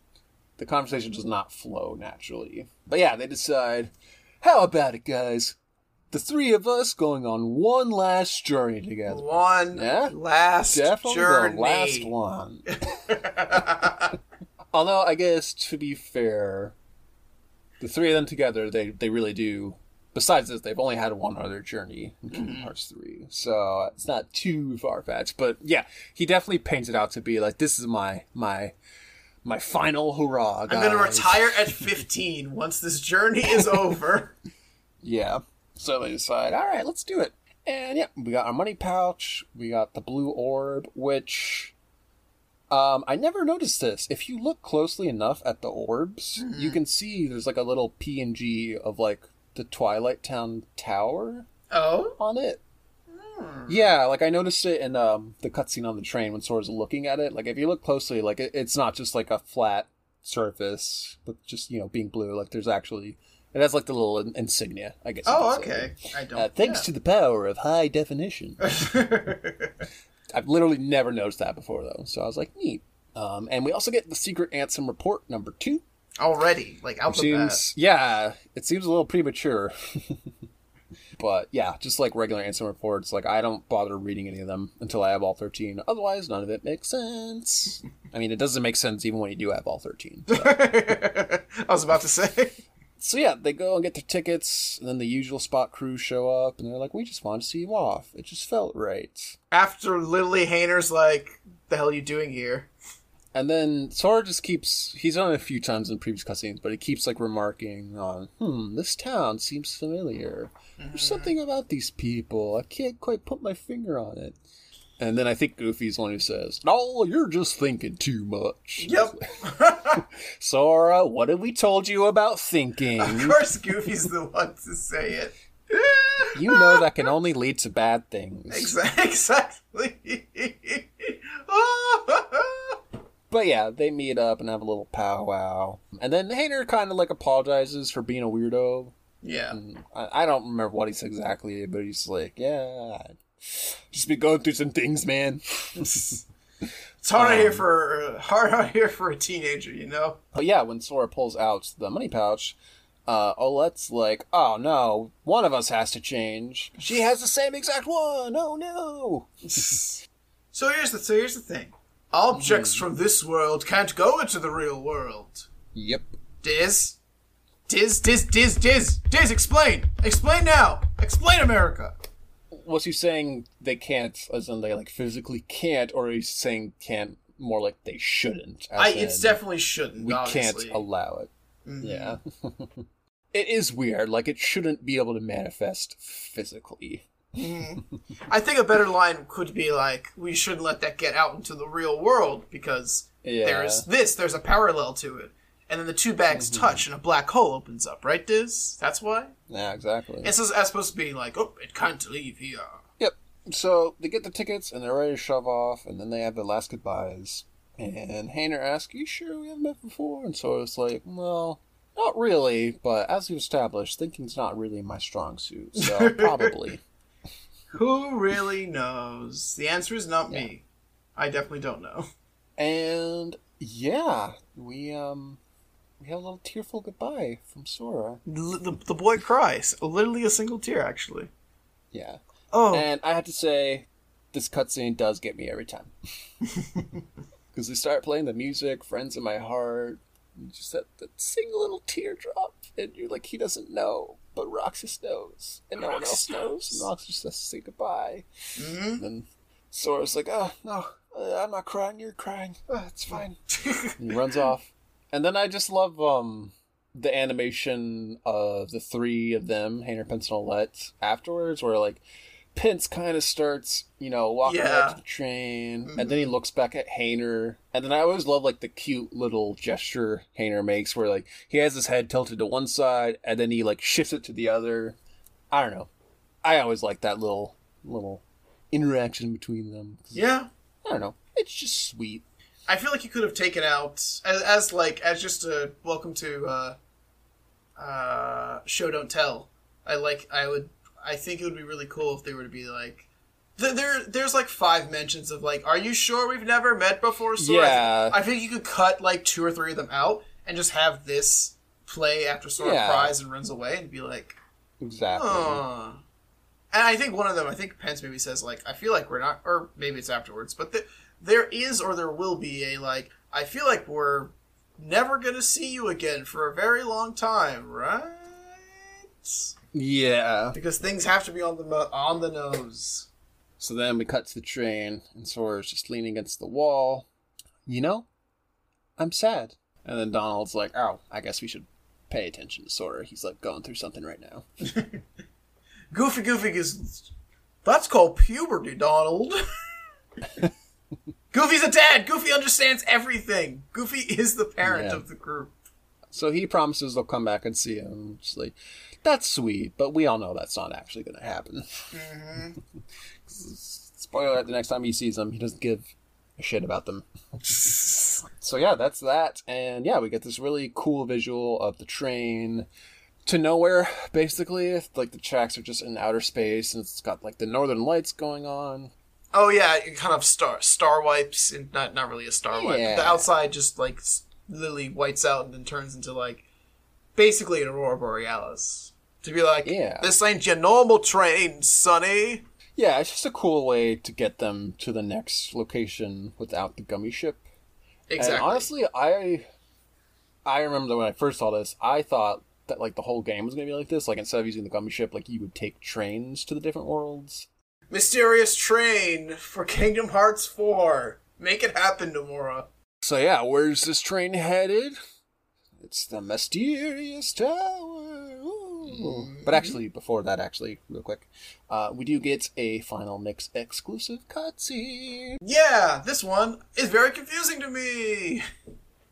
the conversation does not flow naturally. But yeah, they decide, how about it, guys? The three of us going on one last journey together. One Yeah? last Definitely journey. the last one. Although I guess to be fair, the three of them together, they they really do. Besides this, they've only had one other journey in Kingdom Hearts three, so it's not too far fetched. But yeah, he definitely paints it out to be like this is my my my final hurrah. I'm gonna retire at 15 once this journey is over. Yeah. So they decide, all right, let's do it. And yeah, we got our money pouch. We got the blue orb, which um, I never noticed this. If you look closely enough at the orbs, you can see there's like a little PNG of like the Twilight Town tower Oh, on it. Yeah, like I noticed it in um, the cutscene on the train when Sora's looking at it. Like if you look closely, like it, it's not just like a flat surface, but just you know being blue. Like there's actually it has like the little in- insignia. I guess. oh, say. okay. I don't. Uh, thanks to the power of high definition. I've literally never noticed that before though, so I was like, neat. Um, and we also get the secret Ansem report number two. Already, like out bat. seems yeah, it seems a little premature. but yeah, just like regular Ansem reports, like I don't bother reading any of them until I have all thirteen. Otherwise, none of it makes sense. I mean, it doesn't make sense even when you do have all thirteen. I was about to say. so yeah, they go and get their tickets, and then the usual spot crew show up, and they're like, "We just want to see you off. It just felt right." After literally Hayner's like, "The hell are you doing here?" And then Sora just keeps he's done it a few times in previous cutscenes, but he keeps like remarking on, hmm, this town seems familiar. There's something about these people. I can't quite put my finger on it. And then I think Goofy's the one who says, No, you're just thinking too much. Yep. Sora, what have we told you about thinking? of course, Goofy's the one to say it. You know that can only lead to bad things. Exactly. But yeah, they meet up and have a little powwow. And then Hayner kind of like apologizes for being a weirdo. yeah. I, I don't remember what he said exactly, but he's like, yeah, just be going through some things, man. It's hard out here for hard out here for a teenager, you know. But yeah, when Sora pulls out the money pouch, uh, Olette's like, oh no, one of us has to change. She has the same exact one. Oh no. So here's the so here's the thing. Objects from this world can't go into the real world. Yep. Diz? Diz, Diz, Diz, Diz, Diz, explain! Explain now! Explain America! Was he saying they can't, as in they like physically can't, or he's saying can't more like they shouldn't? I it's in definitely shouldn't, we obviously. can't allow it. Mhm. Yeah. it is weird. Like it shouldn't be able to manifest physically. I think a better line could be like, we shouldn't let that get out into the real world because Yeah. there's this, there's a parallel to it. And then the two bags Mm-hmm. touch and a black hole opens up, right, Diz? That's why? Yeah, exactly. It's supposed to be like, oh, it can't leave here. Yep. So they get the tickets and they're ready to shove off, and then they have the last goodbyes. And Hayner asks, "You sure we haven't met before?" And so it's like, "Well, not really, but as we've established, thinking's not really my strong suit, so probably." Who really knows? The answer is not me. I definitely don't know. And yeah, we um we have a little tearful goodbye from Sora. L- the, the boy cries. Literally a single tear, actually. Yeah. Oh, And I have to say, this cutscene does get me every time. Because they start playing the music, Friends in My Heart, and just that, that single little teardrop, and you're like, he doesn't know, but Roxas knows, and no one else Roxas knows, knows. and Roxas has to say goodbye. Mhm. And then Sora's like, oh, no, uh, I'm not crying, you're crying, oh, it's fine. and he runs off. And then I just love um the animation of the three of them, Hayner, Pence, and Olette, afterwards, where like Pence kind of starts, you know, walking Yeah. up to the train, and then he looks back at Hayner, and then I always love like the cute little gesture Hayner makes, where like he has his head tilted to one side, and then he like shifts it to the other. I don't know. I always like that little little interaction between them. yeah. I don't know. It's just sweet. I feel like you could have taken out as, as like as just a welcome to uh, uh, show don't tell. I like I would I think it would be really cool if they were to be like th- there there's like five mentions of like are you sure we've never met before Sora? Yeah. I think you could cut like two or three of them out and just have this play after Sora Yeah. cries and runs away and be like Exactly. Huh. And I think one of them, I think Pence maybe says like, I feel like we're not, or maybe it's afterwards, but th- there is or there will be a like, I feel like we're never gonna see you again for a very long time, right? Yeah. Because things have to be on the mo- on the nose. So then we cut to the train, and Sora's just leaning against the wall. You know, I'm sad. And then Donald's like, "Oh, I guess we should pay attention to Sora. He's like going through something right now." Goofy Goofy is that's called puberty, Donald. Goofy's a dad. Goofy understands everything. Goofy is the parent Yeah. of the group. So he promises they'll come back and see him. Just like, that's sweet, but we all know that's not actually going to happen. Mm-hmm. Spoiler: alert, the next time he sees them, he doesn't give a shit about them. So yeah, that's that, and yeah, we get this really cool visual of the train to nowhere. Basically, like the tracks are just in outer space, and it's got like the northern lights going on. Oh yeah, it kind of star star wipes and not not really a star wipe. Yeah. The outside just like Lily whites out and then turns into like basically an Aurora Borealis. To be like, Yeah. this ain't your normal train, Sonny. Yeah, it's just a cool way to get them to the next location without the gummy ship. Exactly. And honestly, I I remember that when I first saw this, I thought that like the whole game was gonna be like this. Like instead of using the gummy ship, like you would take trains to the different worlds. Mysterious train for Kingdom Hearts 4. Make it happen, Nomura. So yeah, where's this train headed? It's the mysterious tower. Ooh. But actually, before that, actually, real quick, uh, we do get a final mix exclusive cutscene. Yeah, this one is very confusing to me.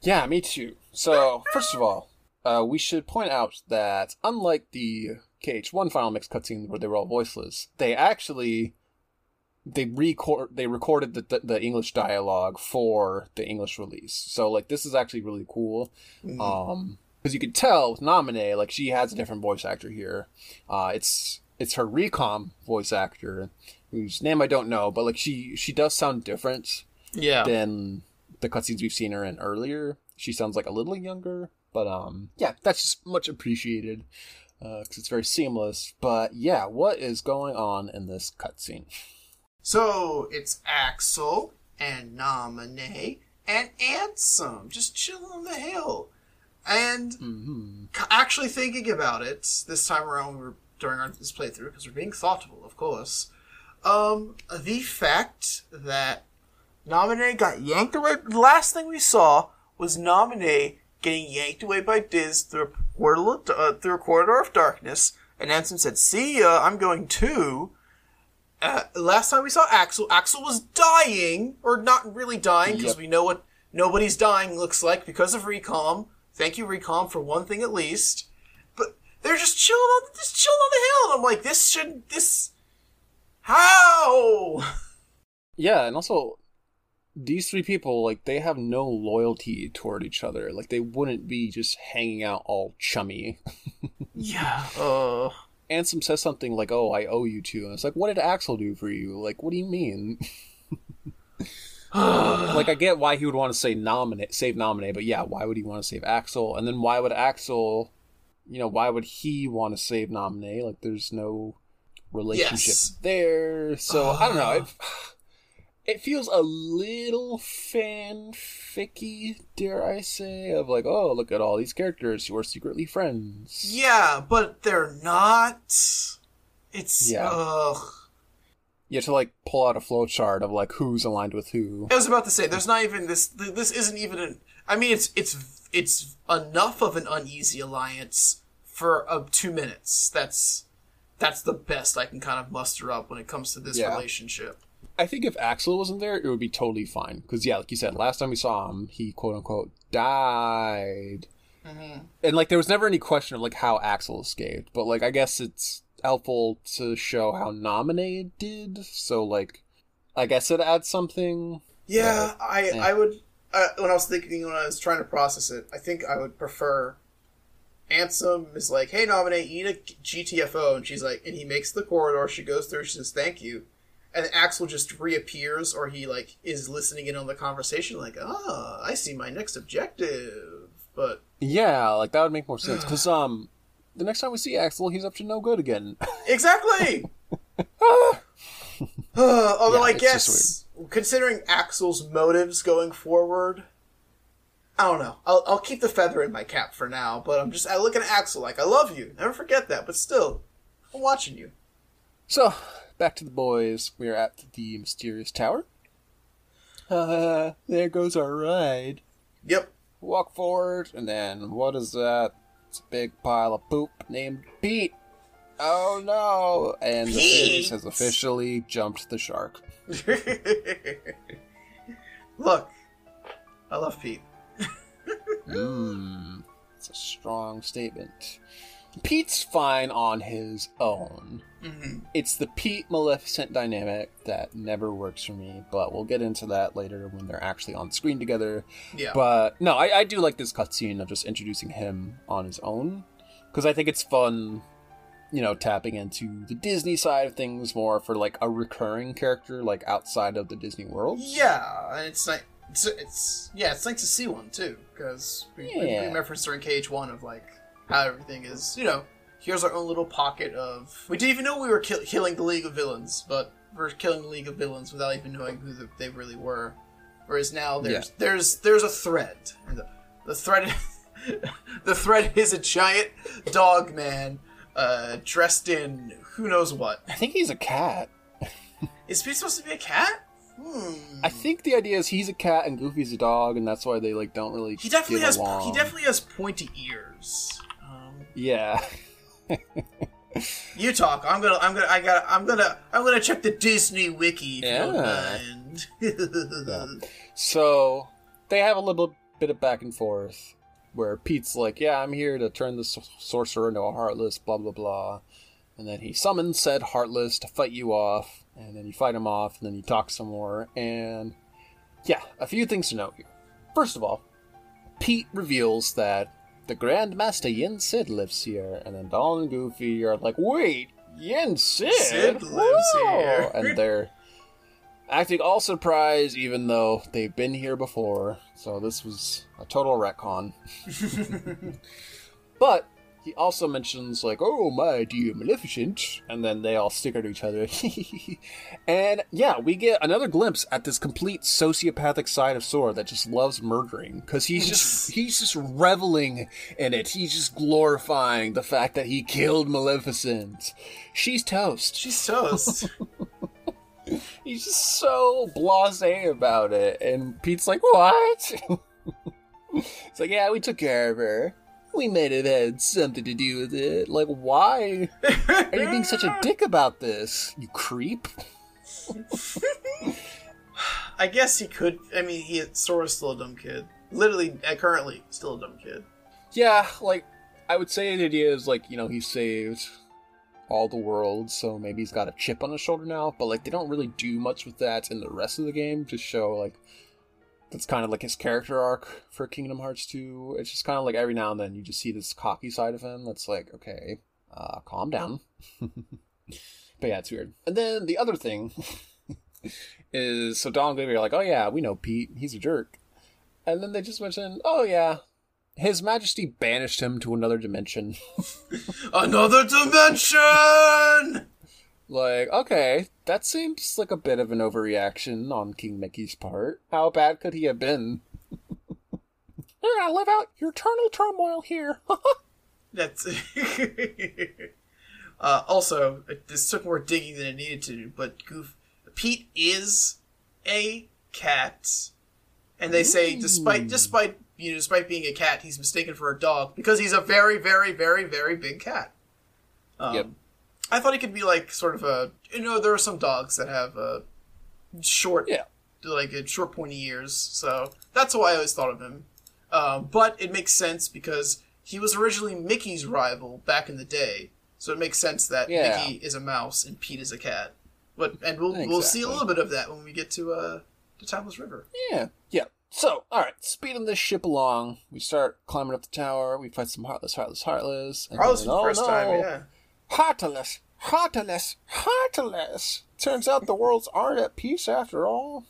Yeah, me too. So, first of all, uh, we should point out that unlike the KH1 Final Mix cutscene where they were all voiceless, they actually they record they recorded the, the, the English dialogue for the English release. So, like, this is actually really cool. Um, because you could tell with Naminé, like, she has a different voice actor here. Uh, it's it's her Recom voice actor, whose name I don't know, but like she she does sound different Yeah. than the cutscenes we've seen her in earlier. She sounds like a little younger, but um, yeah, that's just much appreciated because it's very seamless. But yeah, what is going on in this cutscene? So it's Axel and Naminé and Ansem just chilling on the hill. And Mm-hmm. actually thinking about it this time around were, during our, this playthrough, because we're being thoughtful, of course. Um, the fact that Naminé got yanked away, the last thing we saw was Naminé getting yanked away by Diz through a portal of, uh, through a corridor of darkness, and Ansem said, "See ya, I'm going too." Uh, last time we saw Axel, Axel was dying, or not really dying, because Yep. we know what nobody's dying looks like because of Recom. Thank you, Recom, for one thing at least. But they're just chilling on, just chilling on the hill, and I'm like, this should, this, how? Yeah, and also these three people like they have no loyalty toward each other. Like they wouldn't be just hanging out all chummy. Yeah. Uh. Ansem says something like, "Oh, I owe you two," and it's like, "What did Axel do for you? Like, what do you mean?" like, I get why he would want to say Naminé, save Naminé, but yeah, why would he want to save Axel? And then why would Axel, you know, why would he want to save Naminé? Like, there's no relationship Yes. there. So I don't know. Ah. It, it feels a little fanficky, dare I say, of like, oh, look at all these characters who are secretly friends. Yeah, but they're not. It's Yeah. ugh. You have to like pull out a flowchart of like who's aligned with who. I was about to say, there's not even this. This isn't even an. I mean, it's it's it's enough of an uneasy alliance for uh, two minutes. That's that's the best I can kind of muster up when it comes to this Yeah. relationship. I think if Axel wasn't there, it would be totally fine. Because yeah, like you said, last time we saw him, he quote unquote died, and like there was never any question of like how Axel escaped. But like I guess it's helpful to show how Naminé did. So like, I guess it adds something. Yeah, I Yeah. I would uh, when I was thinking when I was trying to process it, I think I would prefer. Ansem is like, "Hey, Naminé, eat a GTFO," and she's like, and he makes the corridor. She goes through. She says, "Thank you," and Axel just reappears, or he like is listening in on the conversation, like, "Ah, I see my next objective." But Yeah, like that would make more sense. Because um, the next time we see Axel, he's up to no good again. exactly. Uh, although Yeah, I guess considering Axel's motives going forward, I don't know. I'll, I'll keep the feather in my cap for now. But I'm just I look at Axel like I love you. Never forget that. But still, I'm watching you. So, back to the boys. We are at the mysterious tower. Uh, there goes our ride. Yep. Walk forward, and then what is that? It's a big pile of poop named Pete. Oh no! And the Pete! face has officially jumped the shark. look, I love Pete. Mmm. It's a strong statement. Pete's fine on his own. Mm-hmm. It's the Pete Maleficent dynamic that never works for me, but we'll get into that later when they're actually on screen together. Yeah. But no, I, I do like this cutscene of just introducing him on his own because I think it's fun, you know, tapping into the Disney side of things more for like a recurring character, like outside of the Disney world. yeah, and it's like It's, it's yeah, it's nice to see one too because we, we, Yeah. we referenced during KH1 of like how everything is. You know, here's our own little pocket of. We didn't even know we were kill, killing the League of Villains, but we're killing the League of Villains without even knowing who the, they really were. Whereas now there's Yeah. there's there's a thread, and the, the thread the thread is a giant dog man uh, dressed in who knows what. I think he's a cat. Is he supposed to be a cat? Hmm. I think the idea is he's a cat and Goofy's a dog, and that's why they like don't really. He definitely has along. he definitely has pointy ears. Um, Yeah. you talk. I'm gonna I'm gonna I got I'm gonna I'm gonna check the Disney wiki. Don't Yeah. So they have a little bit of back and forth where Pete's like, "Yeah, I'm here to turn the sorcerer into a heartless." Blah blah blah, and then he summons said heartless to fight you off, and then you fight him off, and then you talk some more, and yeah, a few things to note here. First of all, Pete reveals that the Grand Master Yen Sid lives here, and then Donald and Goofy are like, "Wait, Yen Sid, Sid lives Whoa!" here. and they're acting all surprised, even though they've been here before. So this was a total retcon. but he also mentions like, "Oh my dear Maleficent," and then they all sticker to each other. and yeah, we get another glimpse at this complete sociopathic side of Sora that just loves murdering because he's just he's just reveling in it. He's just glorifying the fact that he killed Maleficent. She's toast. She's toast. He's just so blasé about it, and Pete's like, "What?" it's like, "Yeah, we took care of her. We may have had something to do with it. Like, why are you being such a dick about this? You creep." I guess he could. I mean, he Sora's still a dumb kid. Literally, uh, currently, still a dumb kid. Yeah, like I would say the idea is like you know he saved all the world, so maybe he's got a chip on his shoulder now. But like they don't really do much with that in the rest of the game. to show like that's kind of like his character arc for Kingdom Hearts 2. It's just kind of like every now and then you just see this cocky side of him. That's like okay, uh, calm down. but yeah, it's weird. And then the other thing is so Don and Goofy are like, oh yeah, we know Pete. He's a jerk. And then they just mention, oh yeah, his Majesty banished him to another dimension. Another dimension. Like, okay, that seems like a bit of an overreaction on King Mickey's part. How bad could he have been? You're gonna live out your eternal turmoil here. That's. uh, also, this took more digging than it needed to, but Goof, Pete is a cat, and they say despite despite you know despite being a cat, he's mistaken for a dog because he's a very very very very big cat. Um, Yep. I thought he could be like sort of a you know there are some dogs that have a short yeah. like a short pointy ears, so that's why I always thought of him. Um, but it makes sense because he was originally Mickey's rival back in the day, so it makes sense that Yeah. Mickey is a mouse and Pete is a cat. But and we'll we'll see a little bit of that when we get to uh to Timeless River. Yeah. Yeah. So, alright, speeding this ship along, we start climbing up the tower, we fight some Heartless, Heartless, Heartless. and then, for the oh, first time, no. yeah. Heartless, Heartless, Heartless. Turns out the worlds aren't at peace after all.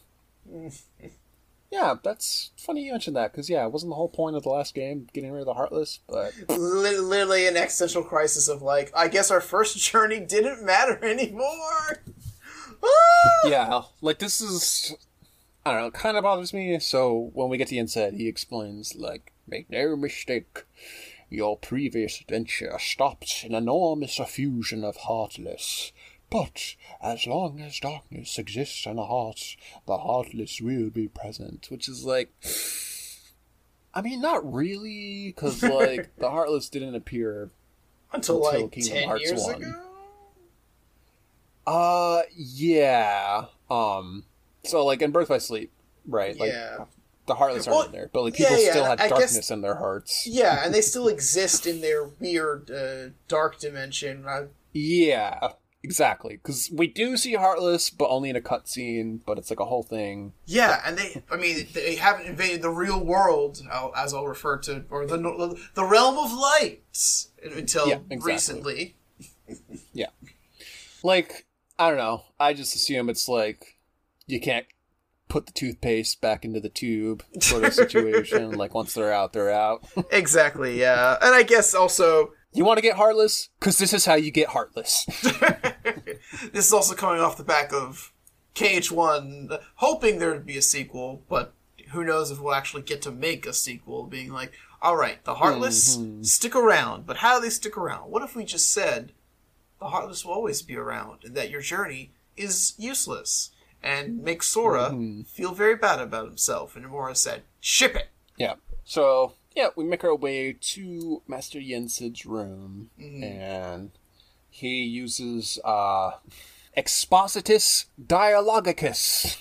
yeah, that's funny you mentioned that, because, yeah, it wasn't the whole point of the last game getting rid of the Heartless, but Literally an existential crisis of like, I guess our first journey didn't matter anymore. Ah! yeah, like, this is. I don't know, kind of bothers me. So, when we get to the inside, he explains, like, make no mistake. Your previous adventure stopped an enormous effusion of Heartless. But as long as darkness exists in the heart, the Heartless will be present. Which is like. I mean, not really, because, like, the Heartless didn't appear. Until, Until like Kingdom ten Hearts years 1. ago. Uh, yeah. Um, so, like, in Birth by Sleep, right? Like, yeah. The Heartless aren't in there, but, like, people yeah, still had I guess- darkness in their hearts. Yeah, and they still exist in their weird uh, dark dimension. I, Yeah, exactly. Because we do see Heartless, but only in a cutscene, but it's like a whole thing. yeah, and they, I mean, they haven't invaded the real world, as I'll refer to, or the the realm of light until Yeah, exactly. recently. Yeah, like, I don't know. I just assume it's like, you can't put the toothpaste back into the tube sort of situation. like once they're out, they're out. Exactly, yeah. And I guess also you want to get heartless? Because this is how you get heartless. this is also coming off the back of KH1, hoping there would be a sequel, but who knows if we'll actually get to make a sequel, being like, all right, the Heartless mm-hmm. stick around, but how do they stick around? What if we just said the Heartless will always be around and that your journey is useless? And make Sora feel very bad about himself. And Nomura said, ship it. Yeah. So yeah, we make our way to Master Yen Sid's room, and he uses uh, Expositus Dialogicus,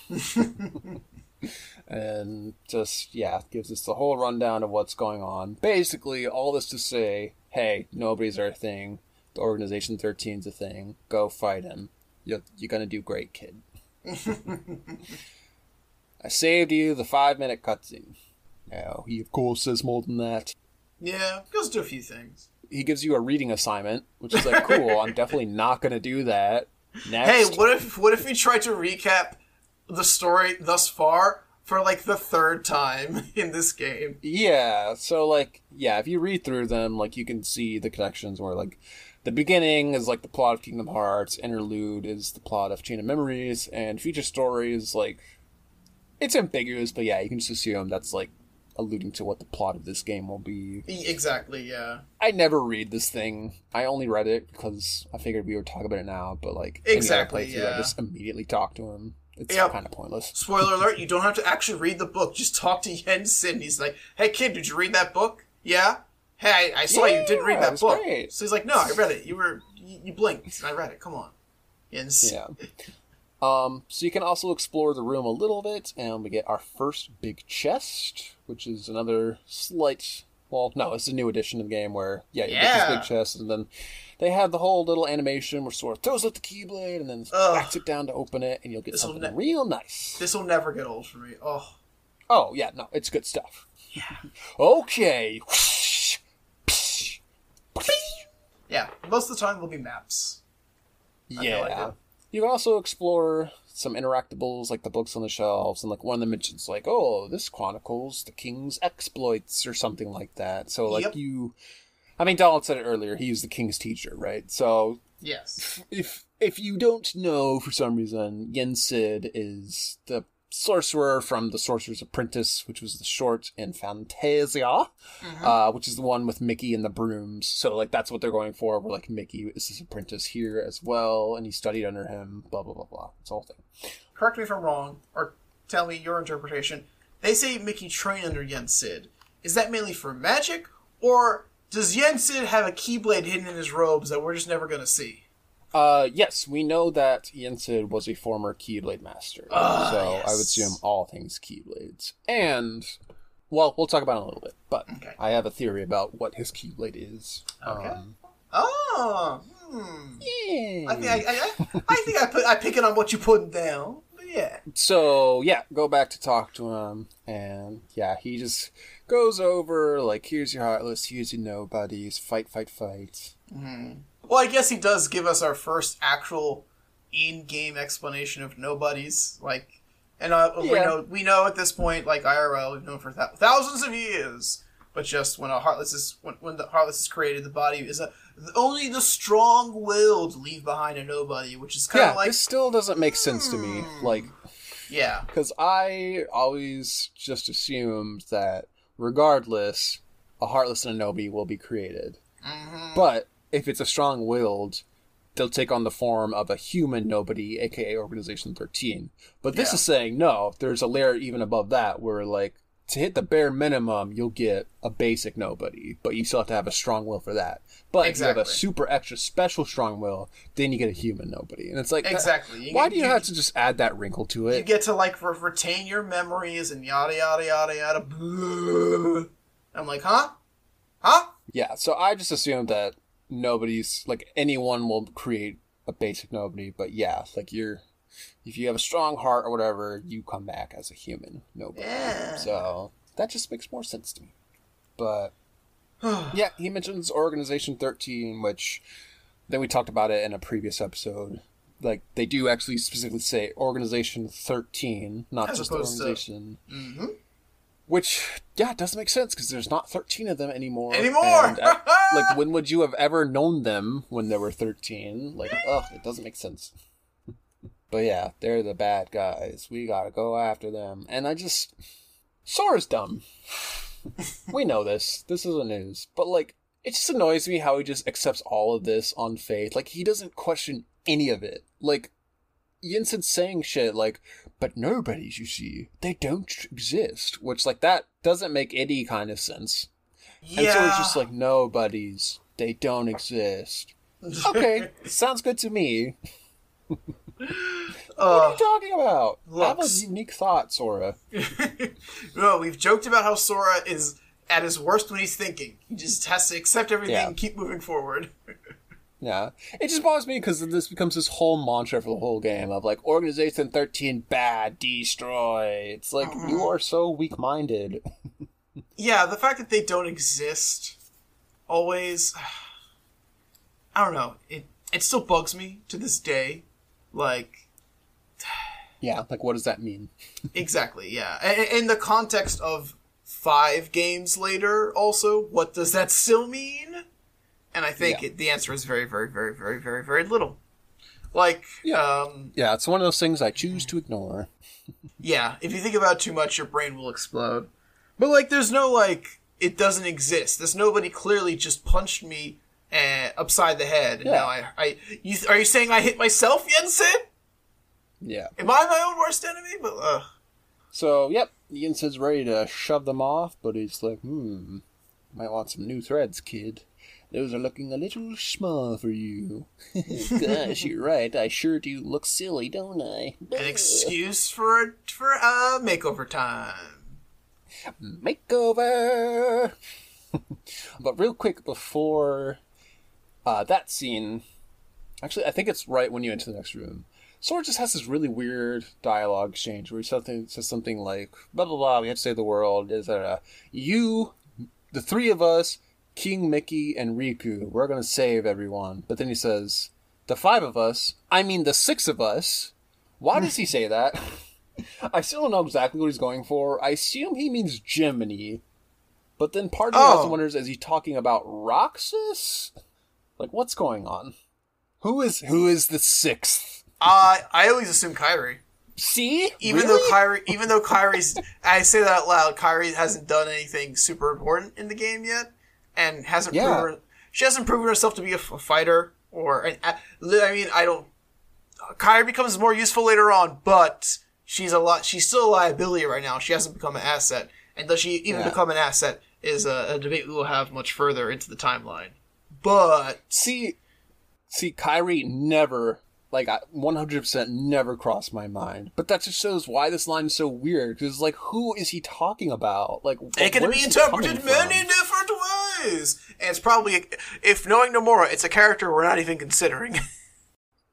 and just yeah, gives us the whole rundown of what's going on. Basically, all this to say, hey, nobody's our thing. The Organization 13's a thing. Go fight him. You're, you're gonna do great, kid. I saved you the five minute cutscene. No, he of course says more than that. Yeah, goes to a few things. He gives you a reading assignment, which is like cool. I'm definitely not gonna do that. Hey, what if what if we try to recap the story thus far for like the third time in this game? Yeah, so like yeah, if you read through them, like you can see the connections where like the beginning is like the plot of Kingdom Hearts, interlude is the plot of Chain of Memories, and feature story is like it's ambiguous, but yeah, you can just assume that's like alluding to what the plot of this game will be. Exactly, yeah. I never read this thing. I only read it because I figured we would talk about it now, but like any other Exactly, playthrough, yeah. I just immediately talk to him. It's Yep. kind of pointless. Spoiler alert, you don't have to actually read the book. Just talk to Yen Sid. He's like, hey kid, did you read that book? Yeah? Hey, I, I saw you didn't read that book. great. So he's like, no, I read it. You were, you, you blinked. and I read it. Come on. Yen Sid. Yeah. Um, so you can also explore the room a little bit, and we get our first big chest, which is another slight. Well, no, it's a new edition of the game where yeah, you get Yeah. this big chest, and then they have the whole little animation where Sora throws up the keyblade and then Ugh. backs it down to open it, and you'll get This'll something ne- real nice. This will never get old for me. Oh. Oh yeah, no, it's good stuff. Yeah. Okay. Yeah, most of the time there'll be maps. Yeah. like you can also explore some interactables like the books on the shelves, and like one of them mentions like, oh, this chronicles the king's exploits or something like that. So like Yep. you, I mean, Donald said it earlier. He was the king's teacher, right? So Yes. if if you don't know for some reason, Yen Sid is the sorcerer from the Sorcerer's Apprentice, which was the short in Fantasia, uh, which is the one with Mickey and the brooms. So like that's what they're going for. Where like Mickey is his apprentice here as well, and he studied under him. Blah blah blah blah. It's a whole thing. Correct me if I'm wrong, or tell me your interpretation. They say Mickey trained under Yen Sid. Is that mainly for magic, or does Yen Sid have a keyblade hidden in his robes that we're just never gonna see? Uh, yes, we know that Yen Sid was a former Keyblade master, so I would assume all things Keyblades. And, well, we'll talk about it in a little bit, but Okay. I have a theory about what his Keyblade is. Okay. Um, Oh, hmm. yeah. I think I, I, I, think I put I pick it on what you put down. Yeah. So yeah, go back to talk to him, and yeah, he just goes over like, here's your heartless, here's your nobodies, fight, fight, fight. Well, I guess he does give us our first actual in-game explanation of nobodies. Like, and uh, we know we know at this point, like IRL, we've known for thou- thousands of years. But just when a heartless is when, when the heartless is created, the body is a only the strong-willed leave behind a nobody, which is kind Yeah, of like this still doesn't make sense to me. Like, yeah, because I always just assumed that regardless, a heartless and a nobody will be created. But if it's a strong-willed, they'll take on the form of a human nobody, aka Organization 13. But this Yeah. is saying no, there's a layer even above that where like to hit the bare minimum, you'll get a basic nobody, but you still have to have a strong will for that. But if you have a super extra special strong will, then you get a human nobody. And it's like Exactly. You why get- do you, you- have to just add that wrinkle to it? you get to like re- retain your memories and yada yada yada yada. blah. I'm like, huh, huh? Yeah, so I just assumed that nobody's like anyone will create a basic nobody, but yeah, like you're if you have a strong heart or whatever, you come back as a human nobody. Yeah. So that just makes more sense to me. But yeah, he mentions Organization 13, which then we talked about it in a previous episode. like they do actually specifically say Organization 13, not As just opposed to- Organization. Mm-hmm. Which, yeah, it doesn't make sense because there's not 13 of them anymore. Anymore! And, uh, like, when would you have ever known them when there were 13? Like, ugh, it doesn't make sense. but yeah, they're the bad guys. We gotta go after them. And I just. Sora's dumb. we know this. This is the news. But, like, it just annoys me how he just accepts all of this on faith. Like, he doesn't question any of it. Like, Yen Sid's saying shit like, but nobodies, you see, they don't exist. Which, like, that doesn't make any kind of sense. Yeah. And so it's just like, nobodies, they don't exist. Okay, sounds good to me. What are Uh, you talking about? Have a unique thought, Sora. no, we've joked about how Sora is at his worst when he's thinking. He just has to accept everything Yeah. and keep moving forward. Yeah. It just bothers me because this becomes this whole mantra for the whole game of like, Organization 13 bad, destroy. It's like, you mm-hmm. are so weak minded. yeah, the fact that they don't exist always I don't know. It it still bugs me to this day. Like Yeah, like, what does that mean? exactly, yeah. In the context of 5 games later also, what does that still mean? And I think Yeah. it, the answer is very very very very very very little. Like Yeah. um Yeah, it's one of those things I choose to ignore. Yeah, if you think about it too much, your brain will explode. But like, there's no like, it doesn't exist. There's nobody clearly just punched me uh, upside the head. And Yeah. now I, I, you, are you saying I hit myself, Jensen? Yeah. Am I my own worst enemy? But uh, So, yep, says ready to shove them off, but he's like, hmm, might want some new threads, kid. Those are looking a little small for you. Gosh, you're right. I sure do look silly, don't I? an excuse for for uh makeover time. Makeover! but real quick before uh, that scene, actually, I think it's right when you enter the next room. Sora just has this really weird dialogue exchange where he something, says something like, blah, blah, blah, we have to save the world. Is that uh, you, the three of us, King Mickey, and Riku, we're going to save everyone. But then he says, the five of us, I mean the six of us. Why does he say that? I still don't know exactly what he's going for. I assume he means Jiminy. But then part of me also Oh. wonders, is he talking about Roxas? Like, what's going on? Who is who is the sixth? Uh, I always assume Kairi. See? Even Really? though Kairi, even though Kairi's, I say that out loud, Kairi hasn't done anything super important in the game yet, and hasn't Yeah. proven she hasn't proven herself to be a, f- a fighter or an, a- uh, I mean, I don't. Kairi becomes more useful later on, but she's a lot. She's still a liability right now. She hasn't become an asset, and does she even Yeah. become an asset is a, a debate we will have much further into the timeline. But See, see, Kairi never, like, 100% never crossed my mind. But that just shows why this line is so weird. Because, like, who is he talking about? Like, it can be interpreted many different ways, and it's probably if knowing Nomura, it's a character we're not even considering.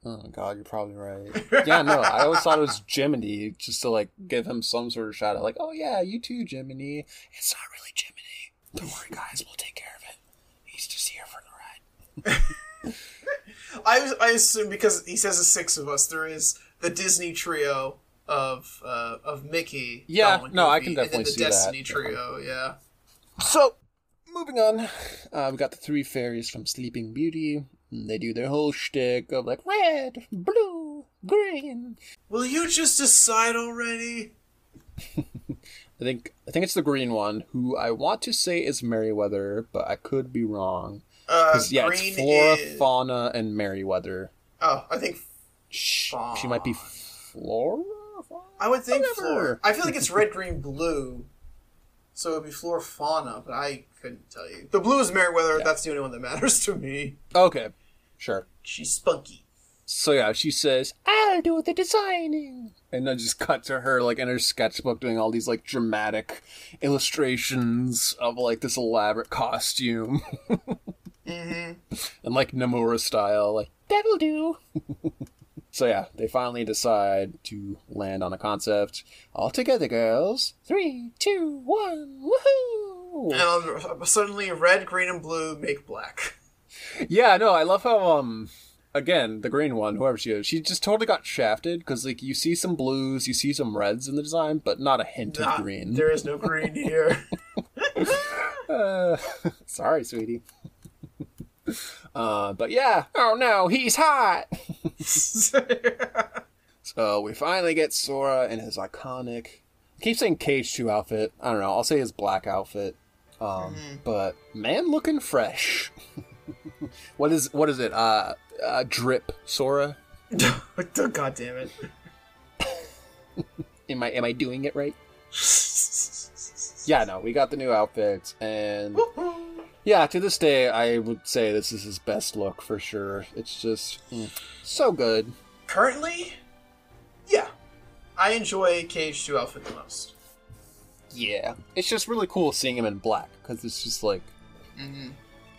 Oh god, you're probably right. Yeah, no, I always thought it was Jiminy, just to like give him some sort of shout out, like, "Oh yeah, you too, Jiminy." It's not really Jiminy. Don't worry, guys, we'll take care of it. He's just here for the ride. I I assume because he says the six of us, there is the Disney trio of uh, of Mickey. Yeah, Donald, no, I Goofy, can and then definitely the see that. The Destiny trio. Yeah. So, moving on, uh, we got the three fairies from Sleeping Beauty. They do their whole shtick of like red, blue, green. Will you just decide already? I think I think it's the green one, who I want to say is Merryweather, but I could be wrong. Uh, yeah, green it's Flora, is... Fauna, and Merryweather. Oh, I think She, she might be Flora. I would think Whatever. Flora. I feel like it's red, green, blue. So it would be Flora Fauna, but I couldn't tell you. The blue is Merryweather. That's the only one that matters to me. Okay, sure. She's spunky. So yeah, she says, "I'll do the designing," and then just cut to her like in her sketchbook doing all these like dramatic illustrations of like this elaborate costume, mm-hmm. and like Nomura style, like that'll do. so yeah, they finally decide to land on a concept. All together, girls. Three, two, one, woohoo! And um, suddenly, red, green, and blue make black. Yeah, no, I love how um again, the green one, whoever she is, she just totally got shafted because like you see some blues, you see some reds in the design, but not a hint Not- of green. There is no green here. Uh, sorry, sweetie. uh, but yeah. Oh no, he's hot. So we finally get Sora in his iconic. I keep saying KH2 outfit. I don't know. I'll say his black outfit. Um, but man, looking fresh. what is what is it? Uh, uh drip Sora. oh, God damn it. Am I am I doing it right? Yeah, no, we got the new outfits, and yeah, to this day, I would say this is his best look for sure. It's just mm, so good. Currently, yeah. I enjoy KH2 outfit the most. Yeah, it's just really cool seeing him in black because it's just like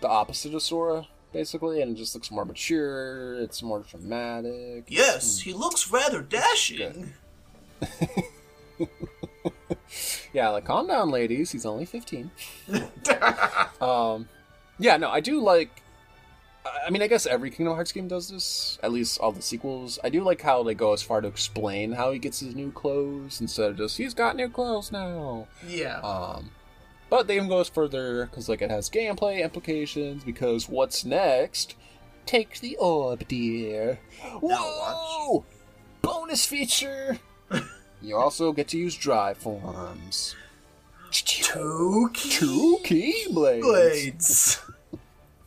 the opposite of Sora, basically, and it just looks more mature. It's more dramatic. Yes, he looks rather dashing. Yeah, like calm down, ladies. He's only fifteen. um, yeah, no, I do like. I mean, I guess every Kingdom Hearts game does this. At least all the sequels. I do like how they go as far to explain how he gets his new clothes instead of just he's got new clothes now. Yeah. Um, but they even goes further because like it has gameplay implications. Because what's next? Take the orb, dear. Whoa! Bonus feature. you also get to use drive forms. Two key? Two keyblades. blades.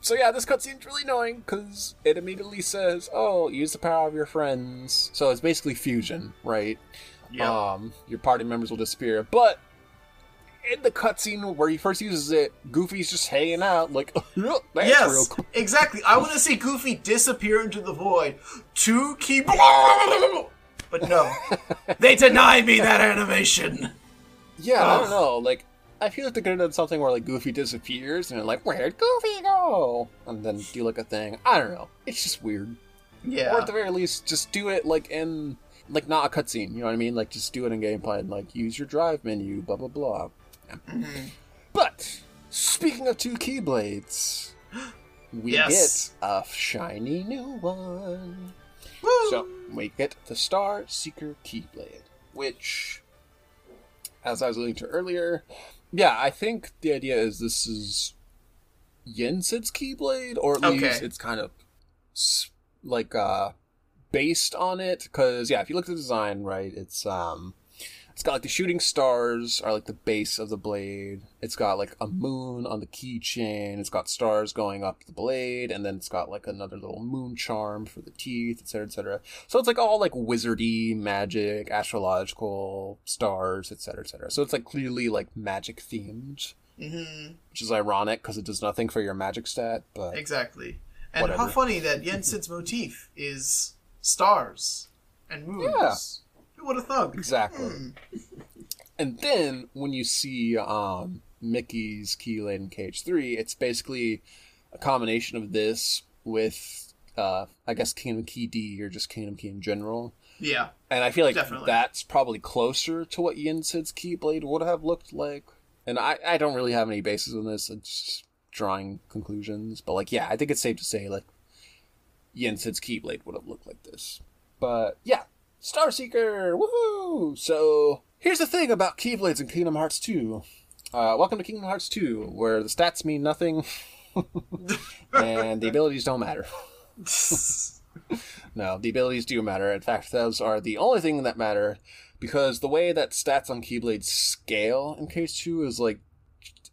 So yeah, this cutscene's really annoying because it immediately says, "Oh, use the power of your friends." So it's basically fusion, right? Yeah. Um, your party members will disappear, but in the cutscene where he first uses it, Goofy's just hanging out, like, "That's real yes, cool." exactly. I want to see Goofy disappear into the void. Two key. But no, they deny me that animation. Yeah, I don't know. Like, I feel like they could have done something where like Goofy disappears and they're like, "Where'd Goofy go?" and then do like a thing. I don't know. It's just weird. Yeah. Or at the very least, just do it like in like not a cutscene. You know what I mean? Like just do it in gameplay and like use your drive menu. Blah blah blah. Yeah. Mm-hmm. But speaking of two keyblades, we Yes. get a shiny new one. Woo! So we get the Star Seeker Keyblade, which, as I was alluding to earlier, yeah, I think the idea is this is Yen Sid's Keyblade, or at Okay. least it's kind of like uh based on it. Because yeah, if you look at the design, right, it's um. It's got like the shooting stars are like the base of the blade. It's got like a moon on the keychain. It's got stars going up the blade, and then it's got like another little moon charm for the teeth, etc., etc. So it's like all like wizardy, magic, astrological stars, etc., etc. So it's like clearly like magic themed, Mhm. which is ironic because it does nothing for your magic stat. But Exactly. And Whatever. how funny that Yen Sid's motif is stars and moons. Yeah. Who would have thought? Exactly. Hmm. And then when you see um, Mickey's Keyblade in KH3, it's basically a combination of this with, uh, I guess, Kingdom Key D or just Kingdom Key in general. Yeah. And I feel like Definitely. that's probably closer to what Yen Sid's Keyblade would have looked like. And I, I don't really have any basis on this. It's just drawing conclusions. But, like, yeah, I think it's safe to say, like, Yen Sid's Keyblade would have looked like this. But, yeah, Star Seeker! Woohoo! So, here's the thing about Keyblades in Kingdom Hearts 2. Uh, welcome to Kingdom Hearts 2, where the stats mean nothing and the abilities don't matter. No, the abilities do matter. In fact, those are the only thing that matter because the way that stats on Keyblades scale in KH2 is like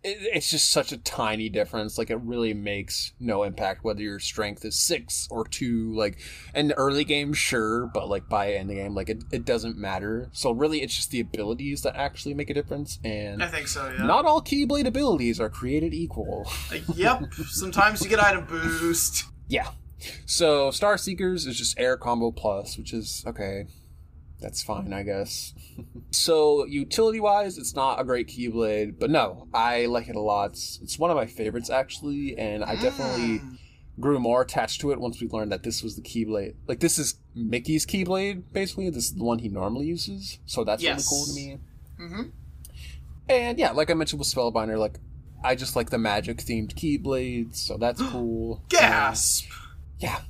it's just such a tiny difference. Like it really makes no impact whether your strength is six or two. Like in the early game, sure, but like by end game, like it, it doesn't matter. So really, it's just the abilities that actually make a difference. And I think so, yeah. not all Keyblade abilities are created equal. Uh, yep. Sometimes you get item boost. Yeah. So Star Seekers is just air combo plus, which is okay. That's fine, I guess. so utility wise, it's not a great Keyblade, but no, I like it a lot. It's, it's one of my favorites actually, and I definitely grew more attached to it once we learned that this was the Keyblade. Like this is Mickey's Keyblade, basically. This is the one he normally uses, so that's Yes. really cool to me. Mhm. And yeah, like I mentioned with Spellbinder, like I just like the magic themed Keyblades, so that's cool. Gasp. Yeah.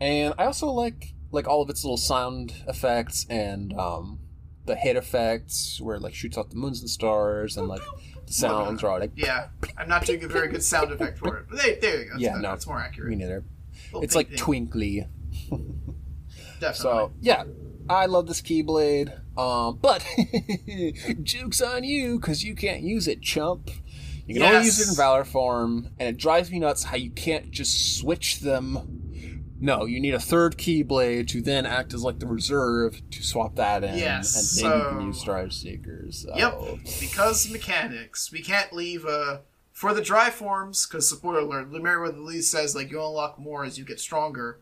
And I also like like all of its little sound effects and um, the hit effects where it like shoots out the moons and stars and like the sounds are all like Yeah, I'm not doing a very good sound effect for it. But there, there you go. That's Yeah, better. no. That's more accurate. me neither. Little It's like thing. twinkly. Definitely. So yeah, I love this Keyblade. Um, but jokes on you because you can't use it, chump. You can only use it in Valor form, and it drives me nuts how you can't just switch them. No, you need a third Keyblade to then act as like the reserve to swap that in, Yes, and then you can use Drive Seekers. So. Yep, because mechanics. We can't leave uh for the drive forms because spoiler alert, Meriwether Lee says like you unlock more as you get stronger.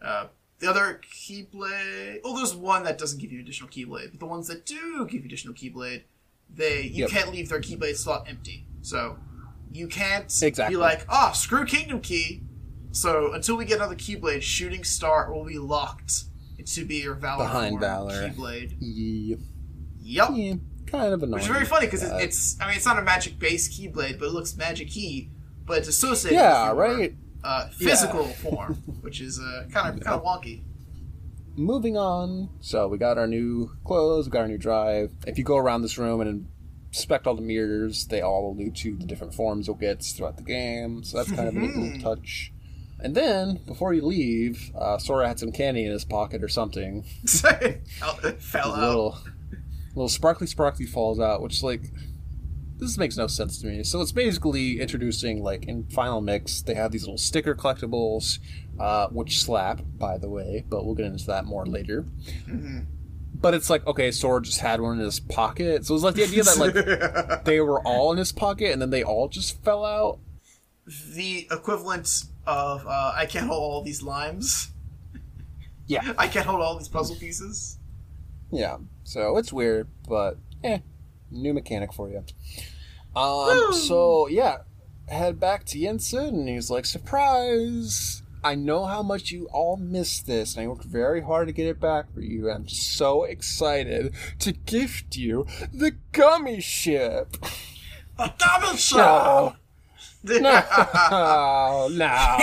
Uh, the other keyblade. Oh, there's one that doesn't give you additional keyblade, but the ones that do give you additional keyblade, they you Yep. can't leave their keyblade slot empty. So you can't Exactly. be like, oh, screw Kingdom Key. So until we get another keyblade, Shooting Star will be locked to be your Valor Behind Valor. keyblade. Yeah, Yep. yeah, kind of annoying. Which is very funny because Uh, it's, I mean, it's not a magic base keyblade, but it looks magic key, but it's associated yeah, with your, right. uh, physical form, which is uh, kind of kind of wonky. moving on. So we got our new clothes, we got our new drive. If you go around this room and inspect all the mirrors, they all allude to the different forms you'll get throughout the game. So that's kind of a neat little touch. And then, before you leave, uh, Sora had some candy in his pocket or something. Fell- out. little, little sparkly sparkly falls out, which like this makes no sense to me. So it's basically introducing like in Final Mix, they have these little sticker collectibles, uh, which slap, by the way, but we'll get into that more later. But it's like okay, Sora just had one in his pocket, so it's like the idea that like they were all in his pocket and then they all just fell out. the equivalent of uh, I can't hold all these limes. Yeah, I can't hold all these puzzle pieces. Yeah, so it's weird, but eh, new mechanic for you. Um, so yeah, head back to Yen Sid, and he's like, "Surprise! I know how much you all missed this, and I worked very hard to get it back for you. I'm so excited to gift you the gummy ship." A double shot. No, no, no!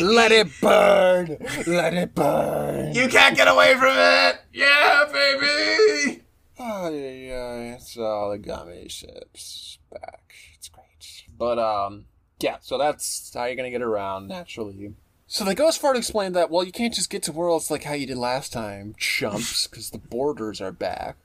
Let it burn! Let it burn! you can't get away from it. Yeah, baby. Oh, yeah, yeah, it's all the gummy ships back. It's great. But, um, yeah, so that's how you're gonna get around, naturally. So they go as far to explain that, well, you can't just get to worlds like how you did last time, chumps, because the borders are back.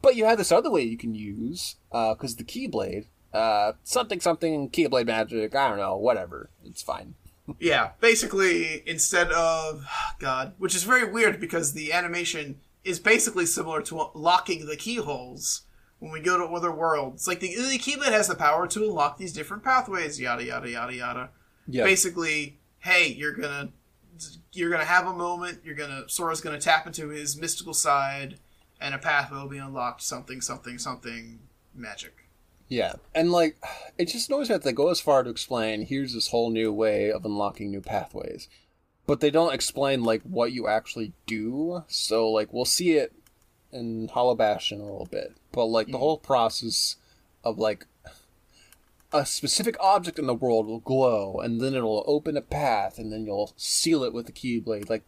But you have this other way you can use, uh, because the Keyblade, uh, something, something, Keyblade magic, I don't know, whatever. It's fine. Yeah, basically, instead of God, which is very weird because the animation is basically similar to locking the keyholes when we go to other worlds. Like the, the keyblade has the power to unlock these different pathways, yada yada yada yada. Yeah. Basically, hey, you're gonna you're gonna have a moment. You're gonna Sora's gonna tap into his mystical side, and a pathway will be unlocked. Something something something magic. Yeah, and like, it just annoys me that they go as far to explain here's this whole new way of unlocking new pathways, but they don't explain like what you actually do. So like, we'll see it in Hollow Bastion a little bit, but like the hmm. whole process of like a specific object in the world will glow, and then it'll open a path, and then you'll seal it with the keyblade. Like,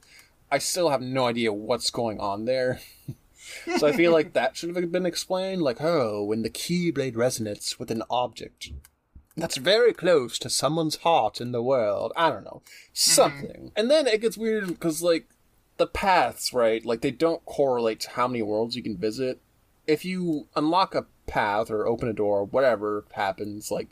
I still have no idea what's going on there. So I feel like that should have been explained, like, oh, when the keyblade resonates with an object that's very close to someone's heart in the world. I don't know. Mm-hmm. Something. And then it gets weird because, like, the paths, right? Like, they don't correlate to how many worlds you can visit. If you unlock a path or open a door, whatever happens, like,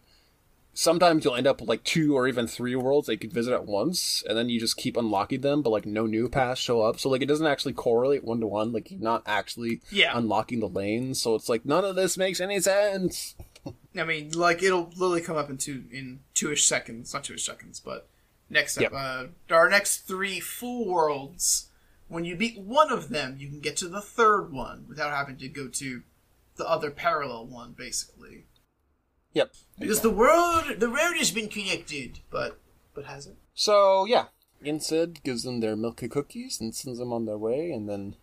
sometimes you'll end up with like two or even three worlds that you could visit at once, and then you just keep unlocking them, but like no new paths show up. So like it doesn't actually correlate one to one. Like you're not actually Yeah. unlocking the lanes. So it's like none of this makes any sense. I mean, like it'll literally come up in two in two-ish seconds, not two-ish seconds, but next Yep. uh, our next three full worlds. When you beat one of them, you can get to the third one without having to go to the other parallel one, basically. Yep. Because the world, the road has been connected, but but has it? So yeah, Yen Sid gives them their milky cookies and sends them on their way, and then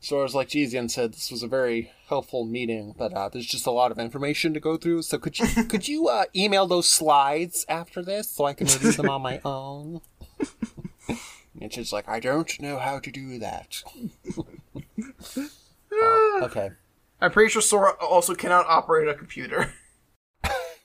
Sora's like, "Geez, Yen Sid, this was a very helpful meeting, but uh, there's just a lot of information to go through. So could you could you uh, email those slides after this so I can review them on my own?" And she's like, I don't know how to do that. Oh, okay. I'm pretty sure Sora also cannot operate a computer.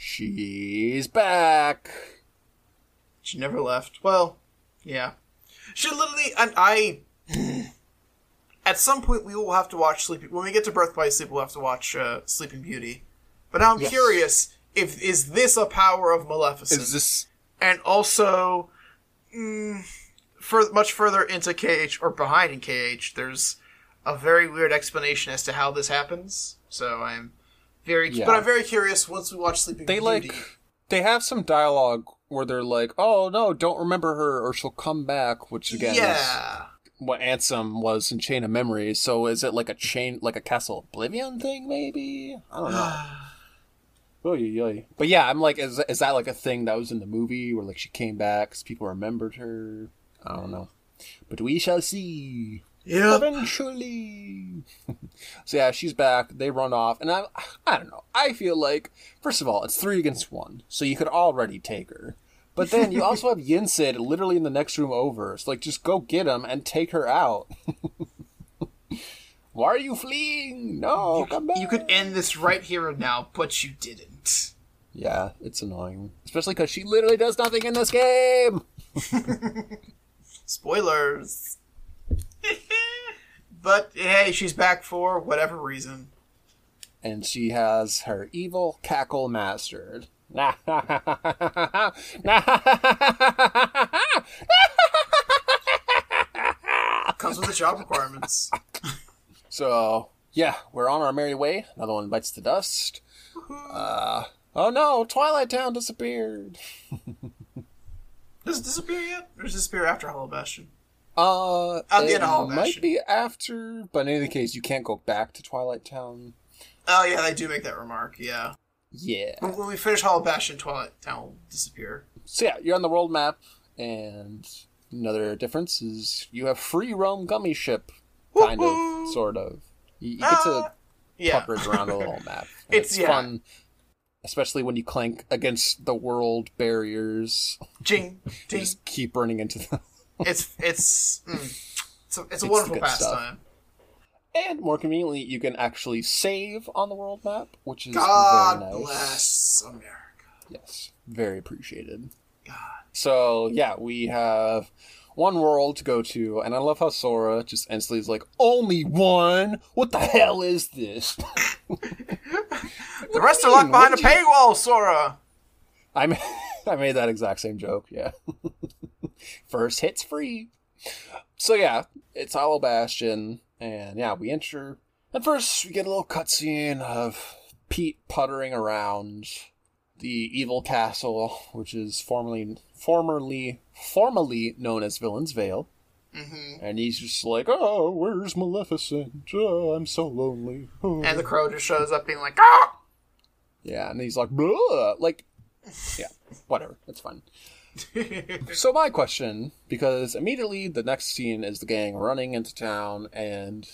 She's back. She never left. Well, yeah. She literally, and I. At some point, we will have to watch Sleeping. When we get to Birth by Sleep, we'll have to watch uh, Sleeping Beauty. But now I'm Yes. curious if is this a power of Maleficent? Is this and also, mm, for much further into KH or behind in KH, there's a very weird explanation as to how this happens. So I'm very, Yeah. but I'm very curious once we watch Sleeping they Beauty. like they have some dialogue where they're like, "Oh no, don't remember her, or she'll come back," which again is yeah. what Ansem was in Chain of Memories. So is it like a chain, like a Castle Oblivion thing? Maybe I don't know. Oh yeah, But yeah, I'm like, is is that like a thing that was in the movie where like she came back because people remembered her? I don't know, but we shall see Yeah. eventually. so yeah, she's back. They run off, and I, I don't know. I feel like first of all, it's three against one, so you could already take her. But then you also have Yen Sid literally in the next room over. So like, just go get him and take her out. Why are you fleeing? No, come back. You could end this right here and now, but you didn't. Yeah, it's annoying, especially because she literally does nothing in this game. Spoilers. But hey, she's back for whatever reason. and she has her evil cackle mastered. Comes with the job requirements. so yeah, we're on our merry way. Another one bites the dust. Uh, oh no, Twilight Town disappeared. Does it disappear yet? Or does it disappear after Hollow Bastion? Uh, At the it end of Hollow might Bastion. be after, but in any case, you can't go back to Twilight Town. Oh yeah, they do make that remark. Yeah. Yeah. When we finish Hollow Bastion, Twilight Town will disappear. So yeah, you're on the world map, and another difference is you have free roam gummy ship, kind Woohoo! of, sort of. You, you get to Uh, yeah. puckers around a little map. It's- it's yeah. fun, especially when you clank against the world barriers. Jing, ding. just keep running into them. It's it's mm, it's a, it's a It's wonderful pastime. and more conveniently, you can actually save on the world map, which is God very nice. bless America. Yes, very appreciated. God. So yeah, we have one world to go to, and I love how Sora just instantly is like, "Only one? What the hell is this?" The rest are locked behind a you- paywall, Sora. I made, I made that exact same joke. Yeah, first hit's free. So yeah, it's Hollow Bastion, and yeah, we enter. At first, we get a little cutscene of Pete puttering around the evil castle, which is formerly formerly formerly known as Villain's Vale. Mm-hmm. And he's just like, "Oh, where's Maleficent? Oh, I'm so lonely." Oh." And the crow just shows up being like, ah! Yeah, and he's like, Blah! like, yeah, whatever, it's fine. so my question, because immediately the next scene is the gang running into town, and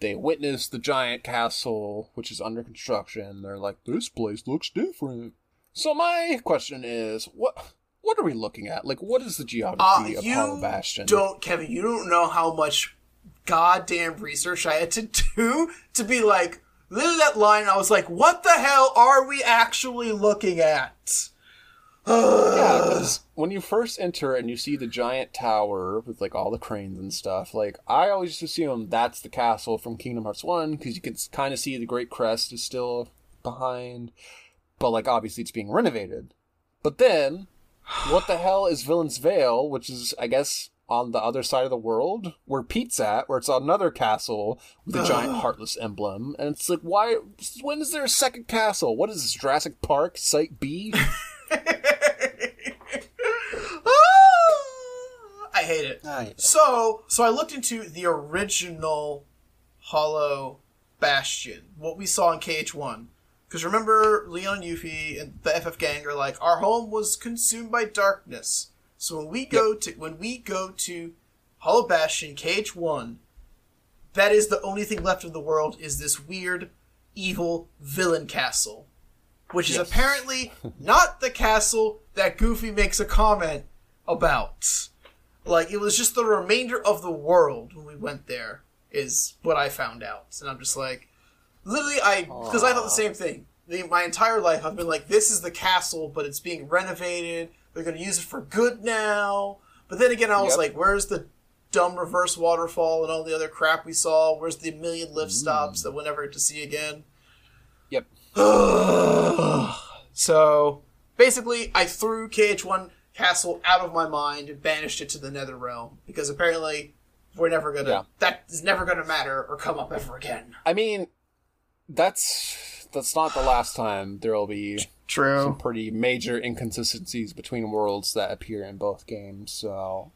they witness the giant castle, which is under construction. They're like, this place looks different. So my question is, what what are we looking at? Like, what is the Uh, geography of Hollow Bastion? don't, Kevin, you don't know how much goddamn research I had to do to be like, literally that line, I was like, what the hell are we actually looking at? Yeah, because when you first enter and you see the giant tower with like all the cranes and stuff, like I always just assume that's the castle from Kingdom Hearts One because you can kind of see the Great Crest is still behind, but like obviously it's being renovated. But then, what the hell is Villain's Vale, which is I guess on the other side of the world where Pete's at, where it's another castle with a giant heartless emblem, and it's like why? When is there a second castle? What is this Jurassic Park Site B? I hate it. Ah, yeah. So, so I looked into the original Hollow Bastion, what we saw in KH1. Because remember, Leon Yuffie and the FF gang are like, our home was consumed by darkness. So when we go to when we go to Hollow Bastion KH1, that is the only thing left of the world is this weird, evil villain castle, which is Yes. apparently not the castle that Goofy makes a comment about. Like it was just the remainder of the world when we went there is what I found out, and I'm just like, literally, I because I thought the same thing. The, my entire life, I've been like, this is the castle, but it's being renovated. They're going to use it for good now. But then again, I was Yep. like, where's the dumb reverse waterfall and all the other crap we saw? Where's the million lift mm. stops that we'll never get to see again? Yep. So basically, I threw KH1 Castle out of my mind and banished it to the Nether Realm because apparently we're never gonna. Yeah. That is never gonna matter or come up ever again. I mean, that's that's not the last time there will be some True. pretty major inconsistencies between worlds that appear in both games. So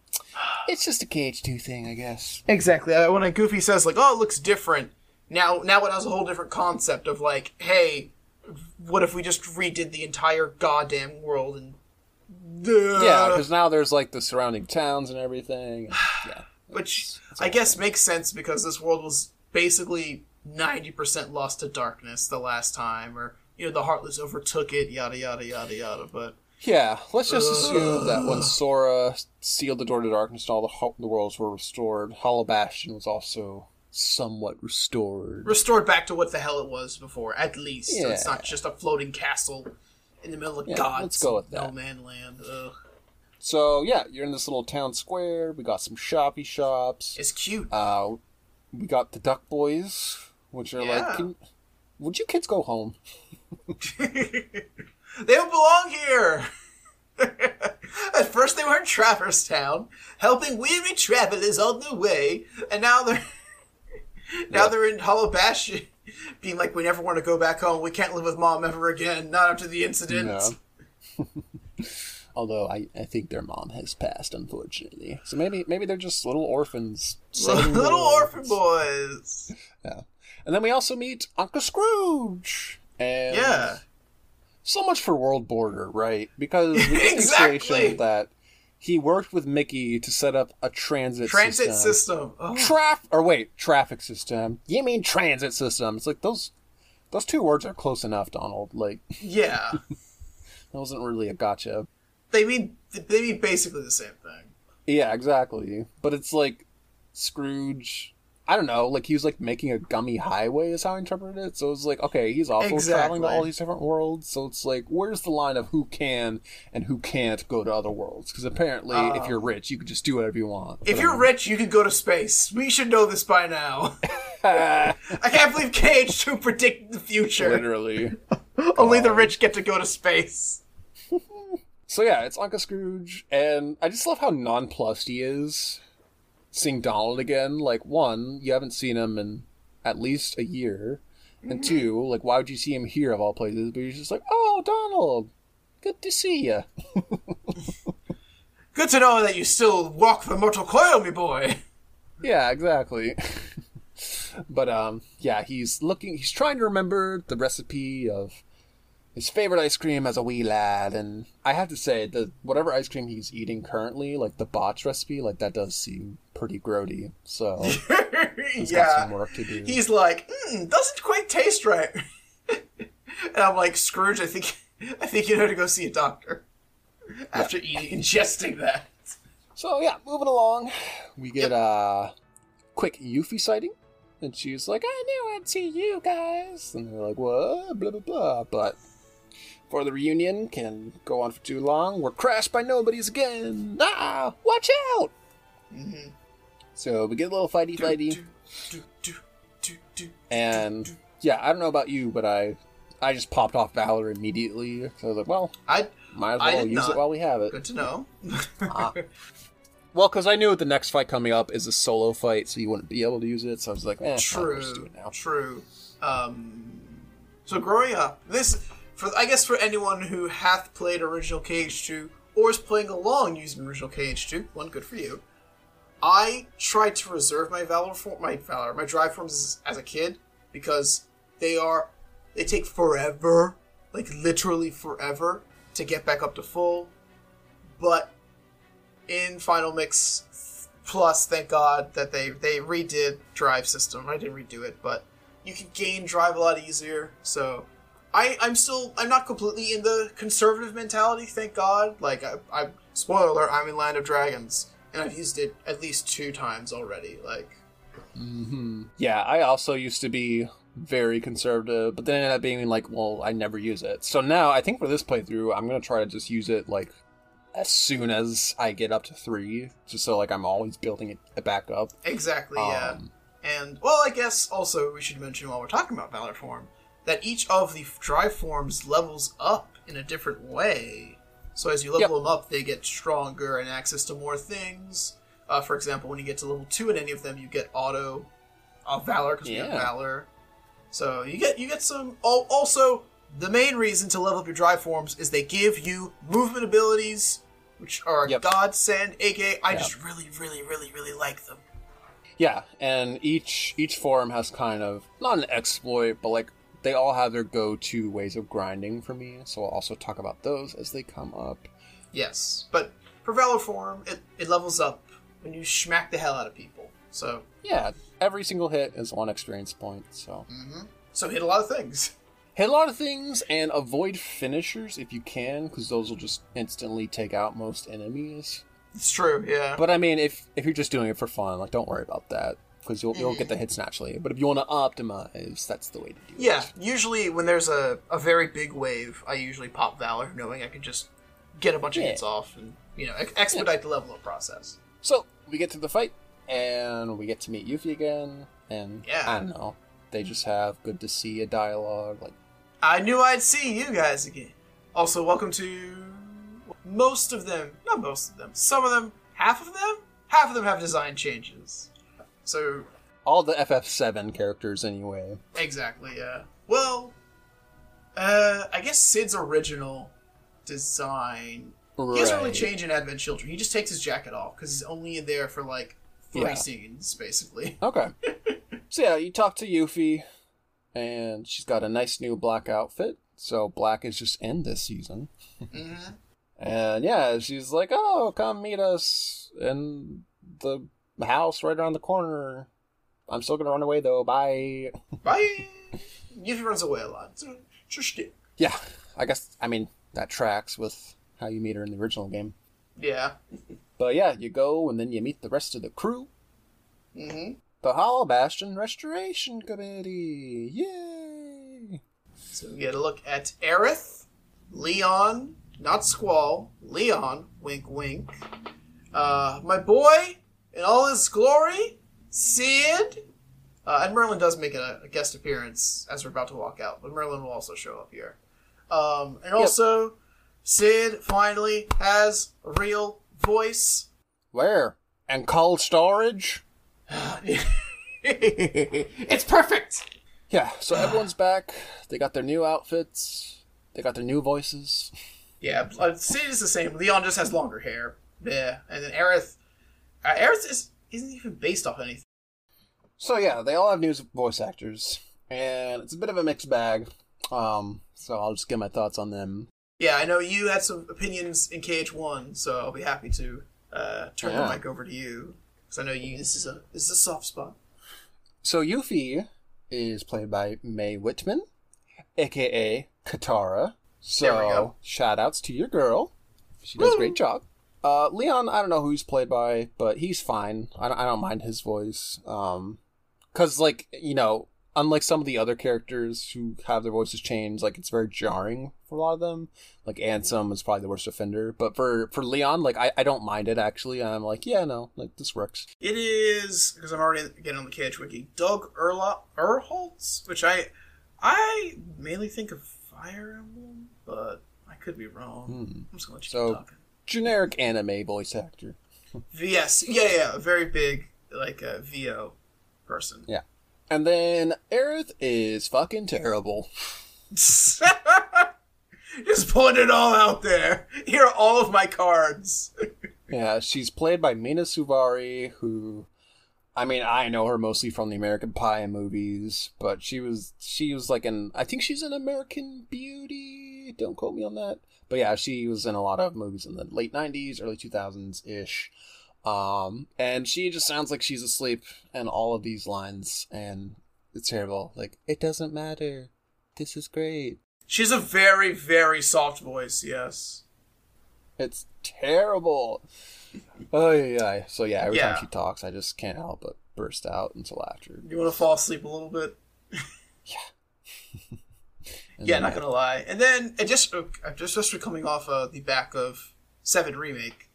it's just a KH2 thing, I guess. Exactly. Uh, When a Goofy says like, "Oh, it looks different," now now it has a whole different concept of like, "Hey, what if we just redid the entire goddamn world and." Yeah, because now there's like the surrounding towns and everything. Yeah. which I guess makes sense because this world was basically ninety percent lost to darkness the last time, or you know the Heartless overtook it, yada yada yada yada. But Yeah, let's just assume that when Sora sealed the door to darkness and all the, ho- the worlds were restored, Hollow Bastion was also somewhat restored. restored back to what the hell it was before, at least. So it's not just a floating castle in the middle of Yeah, God's let's go with no that. man land. Ugh. So yeah, you're in this little town square. We got some shoppy shops. It's cute. Uh, we got the Duck Boys, which are Yeah. like, can, would you kids go home? they don't belong here. At first, they were in Traverse Town, helping weary travelers on their way, and now they're now Yeah. they're in Hollow Bastion, being like, "We never want to go back home. We can't live with mom ever again. Not after the incident." No. Although I, I think their mom has passed, unfortunately. So maybe maybe they're just little orphans. Little orphan boys. Yeah. And then we also meet Uncle Scrooge. And Yeah. so much for World Border, right? Because we get the Exactly. that he worked with Mickey to set up a transit system. Transit system. system. Oh, Traf or wait, traffic system. You mean transit system? It's like those those two words are close enough, Donald. Like yeah. that wasn't really a gotcha. They mean they mean basically the same thing. Yeah, exactly. But it's like Scrooge. I don't know. Like he was like making a gummy highway, is how I interpreted it. So it's like, okay, he's also traveling to all these different worlds. So it's like, where's the line of who can and who can't go to other worlds? Because apparently, if you're rich, you can just do whatever you want. Uh, If But, you're um, rich, you can go to space. We should know this by now. I can't believe KH2 predicted the future. literally. Only the rich get to go to space. So yeah, it's Uncle Scrooge, and I just love how nonplussed he is seeing Donald again. Like, one, you haven't seen him in at least a year, and two, like, why would you see him here of all places? But he's just like, oh, Donald, good to see you. Good to know that you still walk the mortal coil, me boy. yeah, exactly. but um, yeah, he's looking. He's trying to remember the recipe of his favorite ice cream as a wee lad, and I have to say that whatever ice cream he's eating currently, like the botch recipe, like that does seem pretty grody. So he's got some yeah. work to do. He's like, mm, doesn't quite taste right. and I'm like, Scrooge, I think I think you know to go see a doctor. After eating ingesting that. So yeah, moving along, we get a quick Yuffie sighting, and she's like, "I knew I'd see you guys," and they're like, "What?" Blah blah blah. But for the reunion can go on for too long. We're crashed by nobodies again. Ah, watch out! So we get a little fighty fighty, and do, do. yeah, I don't know about you, but I I just popped off Valor immediately. So I was like, well, I might as well use it while we have it. good to know. Well, because I knew the next fight coming up is a solo fight, so you wouldn't be able to use it. So I was like, eh, I'll just do True. it now. True. Um, so growing up, this for I guess for anyone who hath played original KH2 or is playing along using original KH2, one good for you. I tried to reserve my valor for my valor, my drive forms as, as a kid because they are they take forever, like literally forever, to get back up to full. But in Final Mix Plus, thank God that they they redid drive system. I didn't redo it, but you can gain drive a lot easier. So I I'm still I'm not completely in the conservative mentality. Thank God. Like I, I spoiler alert, I'm in Land of Dragons, and I've used it at least two times already. Like Yeah, I also used to be very conservative, but then ended up being like, well, I never use it. So now I think for this playthrough, I'm gonna try to just use it like as soon as I get up to three, just so like I'm always building it, back up. Exactly, yeah. Um, And, well, I guess also we should mention while we're talking about Valor Form that each of the drive forms levels up in a different way. So as you level Yep. them up, they get stronger and access to more things. Uh, for example, when you get to level 2 in any of them, you get auto uh, Valor because we have Valor. So you get you get some. al- Also, the main reason to level up your drive forms is they give you movement abilities, which are Yep. godsend. Aka, I Yeah. just really, really, really, really like them. Yeah, and each each form has kind of not an exploit, but like they all have their go-to ways of grinding for me. So I'll also talk about those as they come up. Yes, but for Valor Form, it, it levels up when you smack the hell out of people. So, Yeah, every single hit is one experience point. So mm-hmm. so hit a lot of things. hit a lot of things and avoid finishers if you can, because those will just instantly take out most enemies. It's true, yeah. But I mean, if if you're just doing it for fun, like don't worry about that because you'll you'll get the mm-hmm. hits naturally. But if you want to optimize, that's the way to do it. yeah, usually when there's a, a very big wave, I usually pop Valor, knowing I can just get a bunch of Yeah. hits off and you know ex- expedite the level up process. So we get to the fight, and we get to meet Yuffie again, and Yeah. I don't know, they just have good to see a dialogue. Like, I knew I'd see you guys again. Also, welcome to most of them. Not most of them. Some of them. Half of them. Half of them have design changes. So all the FF7 characters, anyway. Exactly, yeah. Well, uh, I guess Cid's original design. He doesn't really change in Advent Children. He just takes his jacket off because he's only in there for like three Yeah. scenes, basically. Okay. so yeah, you talk to Yuffie, and she's got a nice new black outfit. So black is just in this season. Mm-hmm. And yeah, she's like, "Oh, come meet us in the house right around the corner." I'm still gonna run away though. Bye. Bye. Yuffie runs away a lot. So, just it. Yeah, I guess. I mean, that tracks with how you meet her in the original game. Yeah. But yeah, you go and then you meet the rest of the crew. hmm The Hollow Bastion Restoration Committee. Yay! So we get a look at Aerith, Leon, not Squall, Leon, wink wink. Uh, my boy, in all his glory, Cid. Uh, and Merlin does make a, a guest appearance as we're about to walk out, but Merlin will also show up here. Um, and also, Cid finally has a real voice. Where? And cold storage? it's perfect! Yeah, so everyone's back. They got their new outfits. They got their new voices. Yeah, uh, Cid is the same. Leon just has longer hair. Yeah, and then Aerith. Uh, Aerith is, isn't even based off anything. So yeah, they all have new voice actors, and it's a bit of a mixed bag. Um, so I'll just get my thoughts on them. Yeah, I know you had some opinions in KH1, so I'll be happy to uh, turn Yeah. the mic over to you because I know you. This is a this is a soft spot. So Yuffie is played by Mae Whitman, aka Katara. So There we go. shout outs to your girl. She does a great job. Uh, Leon, I don't know who he's played by, but he's fine. I don't, I don't mind his voice. Um, cause like you know, unlike some of the other characters who have their voices changed, like it's very jarring for a lot of them. Like Ansem is probably the worst offender, but for for Leon, like I, I don't mind it actually. I'm like, yeah, no, like this works. It is because I'm already getting on the KH wiki. Doug Erla Erholtz, which I I mainly think of Fire Emblem, but I could be wrong. I'm just gonna let you Hmm. So- keep talking. Generic anime voice actor. Yes, yeah, yeah, a very big like uh, VO person. Yeah. And then Aerith is fucking terrible. Just putting it all out there. Here are all of my cards. Yeah, she's played by Mena Suvari, who, I mean, I know her mostly from the American Pie movies, but she was she was like an I think she's an American Beauty. Don't quote me on that, but yeah, she was in a lot of movies in the late '90s, early 2000s ish. Um, and she just sounds like she's asleep in all of these lines, and it's terrible. Like, it doesn't matter. This is great. She's a very, very soft voice, yes. It's terrible. Oh yeah, yeah. So yeah, every Yeah. time she talks, I just can't help but burst out into laughter. You want to fall asleep a little bit? And Yeah, not gonna lie. And then, just uh, just just coming off uh, the back of Seven remake,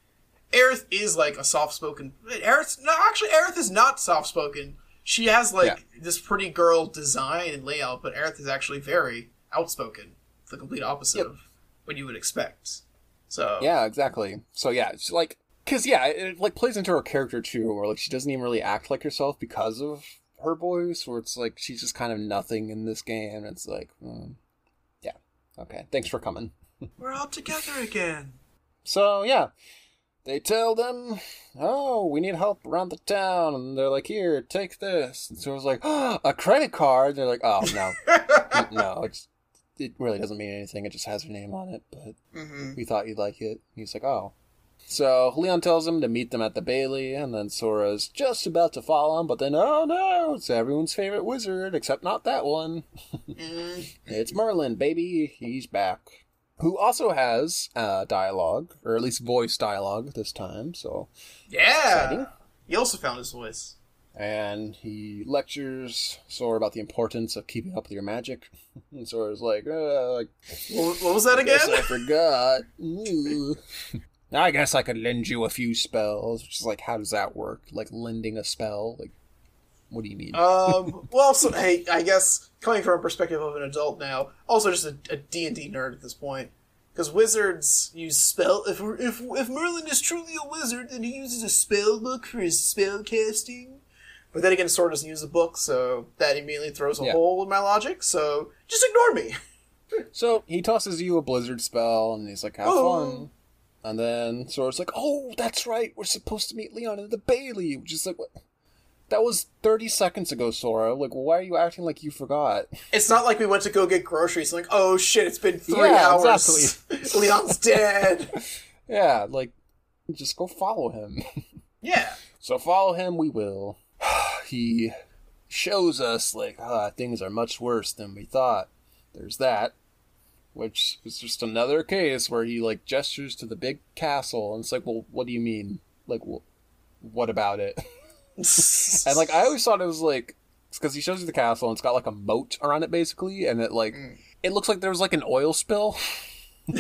Aerith is like a soft spoken. Aerith, no, actually, Aerith is not soft spoken. She has like this pretty girl design and layout, but Aerith is actually very outspoken. The complete opposite Yep. of what you would expect. So Yeah, exactly. So yeah, it's like because yeah, it, it, like plays into her character too, where like she doesn't even really act like herself because of her voice, where it's like she's just kind of nothing in this game. It's like, mm, yeah, okay, thanks for coming. we're all together again. So yeah, they tell them, "Oh, we need help around the town," and they're like, "Here, take this." And so I was like, oh, "A credit card." They're like, "Oh no, no, it's it really doesn't mean anything. It just has her name on it." But hmm we thought you'd like it. And He's like, "Oh." So Leon tells him to meet them at the Bailey, and then Sora's just about to follow him, but then, oh no, it's everyone's favorite wizard, except not that one. Mm, It's Merlin, baby. He's back. Who also has uh, dialogue, or at least voice dialogue this time. So, yeah. He also found his voice. and he lectures Sora about the importance of keeping up with your magic. And Sora's like, uh, like What, was that again? guess I forgot. I guess I could lend you a few spells. Which is like, how does that work? Like lending a spell? Like, what do you mean? um, well, so hey, I guess coming from a perspective of an adult now, also just a, a D&D nerd at this point, because wizards use spell. If if if Merlin is truly a wizard, then he uses a spell book for his spell casting. But then again, Sora doesn't use a book, so that immediately throws a Yeah. hole in my logic. So just ignore me. So he tosses you a blizzard spell, and he's like, "Have Oh. fun." And then Sora's like, "Oh, that's right. We're supposed to meet Leon in the Bailey." Which is like, what? That was thirty seconds ago, Sora. Like, why are you acting like you forgot? It's not like we went to go get groceries. Like, oh shit, it's been three Yeah, hours. Leon's dead. Yeah, like, just go follow him. Yeah. So follow him, we will. he shows us like, ah, things are much worse than we thought. There's that, which is just another case where he like gestures to the big castle, and it's like, well, what do you mean? Like, wh- what about it? and like, I always thought it was like, because he shows you the castle, and it's got like a moat around it, basically, and it like, mm. it looks like there was like an oil spill.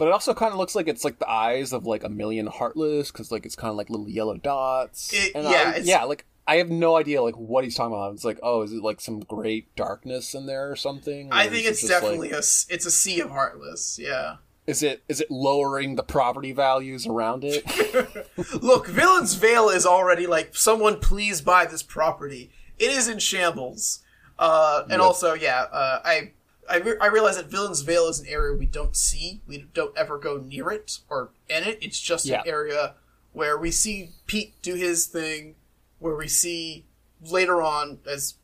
But it also kind of looks like it's like the eyes of like a million heartless because like it's kind of like little yellow dots. It- And yeah, I- yeah. Like I have no idea like what he's talking about. It's like oh, is it like some great darkness in there or something? I think it's just, like- definitely a it's a sea of heartless. Yeah. is it is it lowering the property values around it? Look, Villain's Vale is already like someone please buy this property. It is in shambles. Uh, and Yep. also, yeah, uh, I I, re- I realize that Villain's Vale is an area we don't see. We don't ever go near it or in it. It's just Yeah. an area where we see Pete do his thing, where we see later on as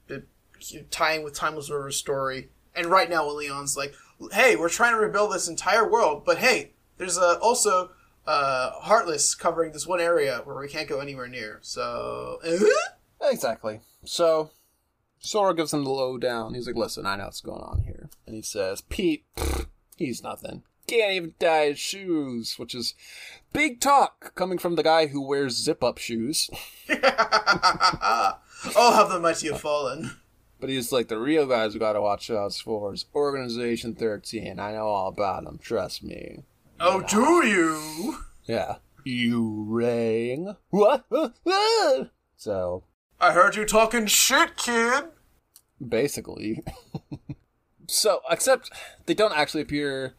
tying with Timeless River's story, and right now when Leon's like, "Hey, we're trying to rebuild this entire world, but hey, there's uh, also uh, Heartless covering this one area where we can't go anywhere near." So, exactly. So Sora gives him the lowdown. He's like, "Listen, I know what's going on here," and he says, "Pete, he's nothing." Can't even tie his shoes, which is big talk coming from the guy who wears zip up shoes. oh, how the mighty have fallen. But he's like, the real guys we gotta watch out for is Organization 13. I know all about them, trust me. Oh, do you? Yeah. You rang. What? So, I heard you talking shit, kid. basically. so, except they don't actually appear.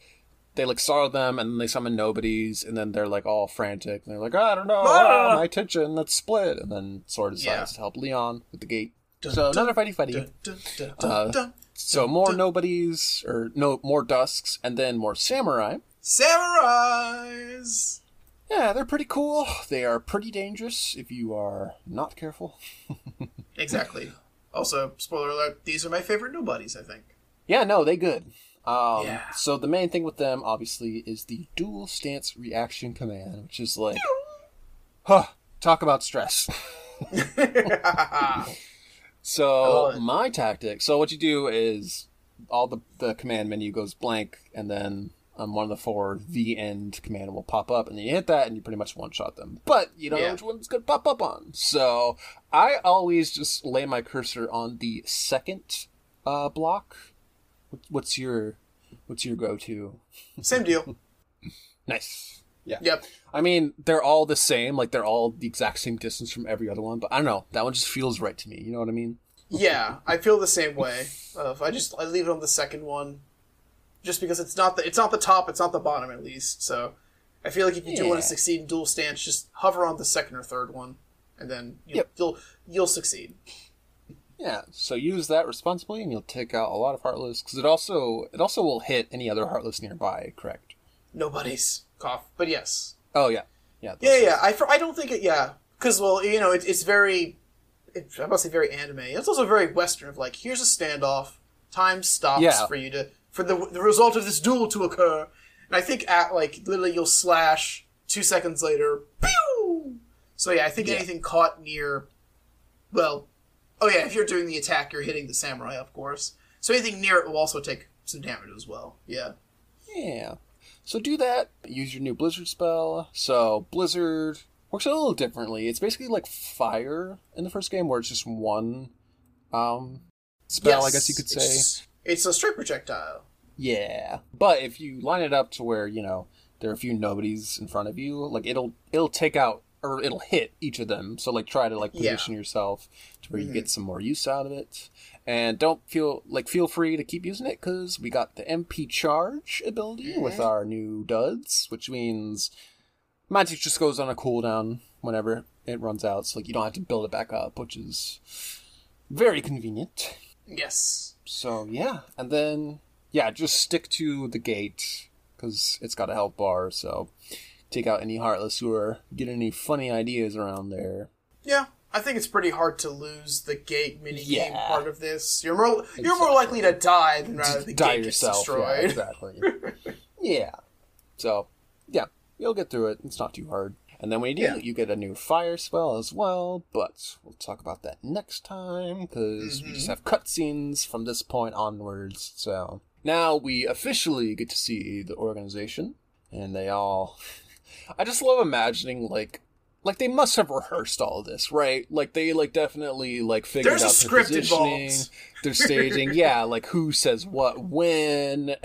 They like startle them and then they summon nobodies and then they're like all frantic. And they're like, I don't know, Ah! ah, my attention, let's split. And then Sora decides Yeah. to help Leon with the gate. Dun, so, dun, another fighty fighty. Dun, Uh. So more nobodies, or no more dusks, and then more samurai. Samurais. Yeah, they're pretty cool. They are pretty dangerous if you are not careful. Exactly. Also, spoiler alert: these are my favorite nobodies. I think. Yeah, no, they good. Um, Yeah. So the main thing with them, obviously, is the dual stance reaction command, which is like, huh, talk about stress. so my tactic. So what you do is all the the command menu goes blank, and then on one of the four, the end command will pop up, and then you hit that, and you pretty much one shot them. But you don't Yeah. know which one's gonna pop up on. So I always just lay my cursor on the second uh, block. What- What's your what's your go to? Same deal. Nice. Yeah. Yep. I mean, they're all the same. Like they're all the exact same distance from every other one. But I don't know. That one just feels right to me. You know what I mean? Yeah, I feel the same way. Uh, I just I leave it on the second one, just because it's not the it's not the top, it's not the bottom at least. So I feel like if you do want to succeed in dual stance, just hover on the second or third one, and then you'll Yep. you'll, you'll succeed. Yeah. So use that responsibly, and you'll take out a lot of heartless. Because it also it also will hit any other heartless nearby. Correct. Nobody's cough, but yes, Oh yeah. Yeah. yeah, yeah. I I don't think it. Yeah, because well, you know, it, it's very. It, I must say very anime. It's also very Western. Of like, here's a standoff. Time stops Yeah. for you to for the the result of this duel to occur. And I think at like literally you'll slash two seconds later. Pew! So yeah, I think Yeah. anything caught near. Well, oh yeah, if you're doing the attack, you're hitting the samurai, of course. So anything near it will also take some damage as well. Yeah. Yeah. So do that. Use your new Blizzard spell. So Blizzard works a little differently. It's basically like fire in the first game, where it's just one um spell, I guess you could say. It's, it's a straight projectile. Yeah, but if you line it up to where you know there are a few nobodies in front of you, like it'll it'll take out or it'll hit each of them. So like try to like Yeah. Mm-hmm. position yourself to where you get some more use out of it, and don't feel like feel free to keep using it because we got the MP charge ability Mm-hmm. with our new duds, which means magic just goes on a cooldown whenever it runs out. So like you don't have to build it back up, which is very convenient. Yes. So yeah, and then yeah, just stick to the gate because it's got a health bar. So take out any heartless who are getting any funny ideas around there. Yeah, I think it's pretty hard to lose the gate mini game Yeah. part of this. You're more you're more likely to die than rather the Die gate gets yourself, yeah, exactly. yeah. So yeah, you'll get through it. It's not too hard. And then when you do, Yeah. you get a new fire spell as well. But we'll talk about that next time because we Mm-hmm. just have cutscenes from this point onwards. So now we officially get to see the organization, and they all. I just love imagining like. Like they must have rehearsed all this, right? Like they like definitely like figured There's a out script their positioning, involved. their staging, yeah, like who says what when.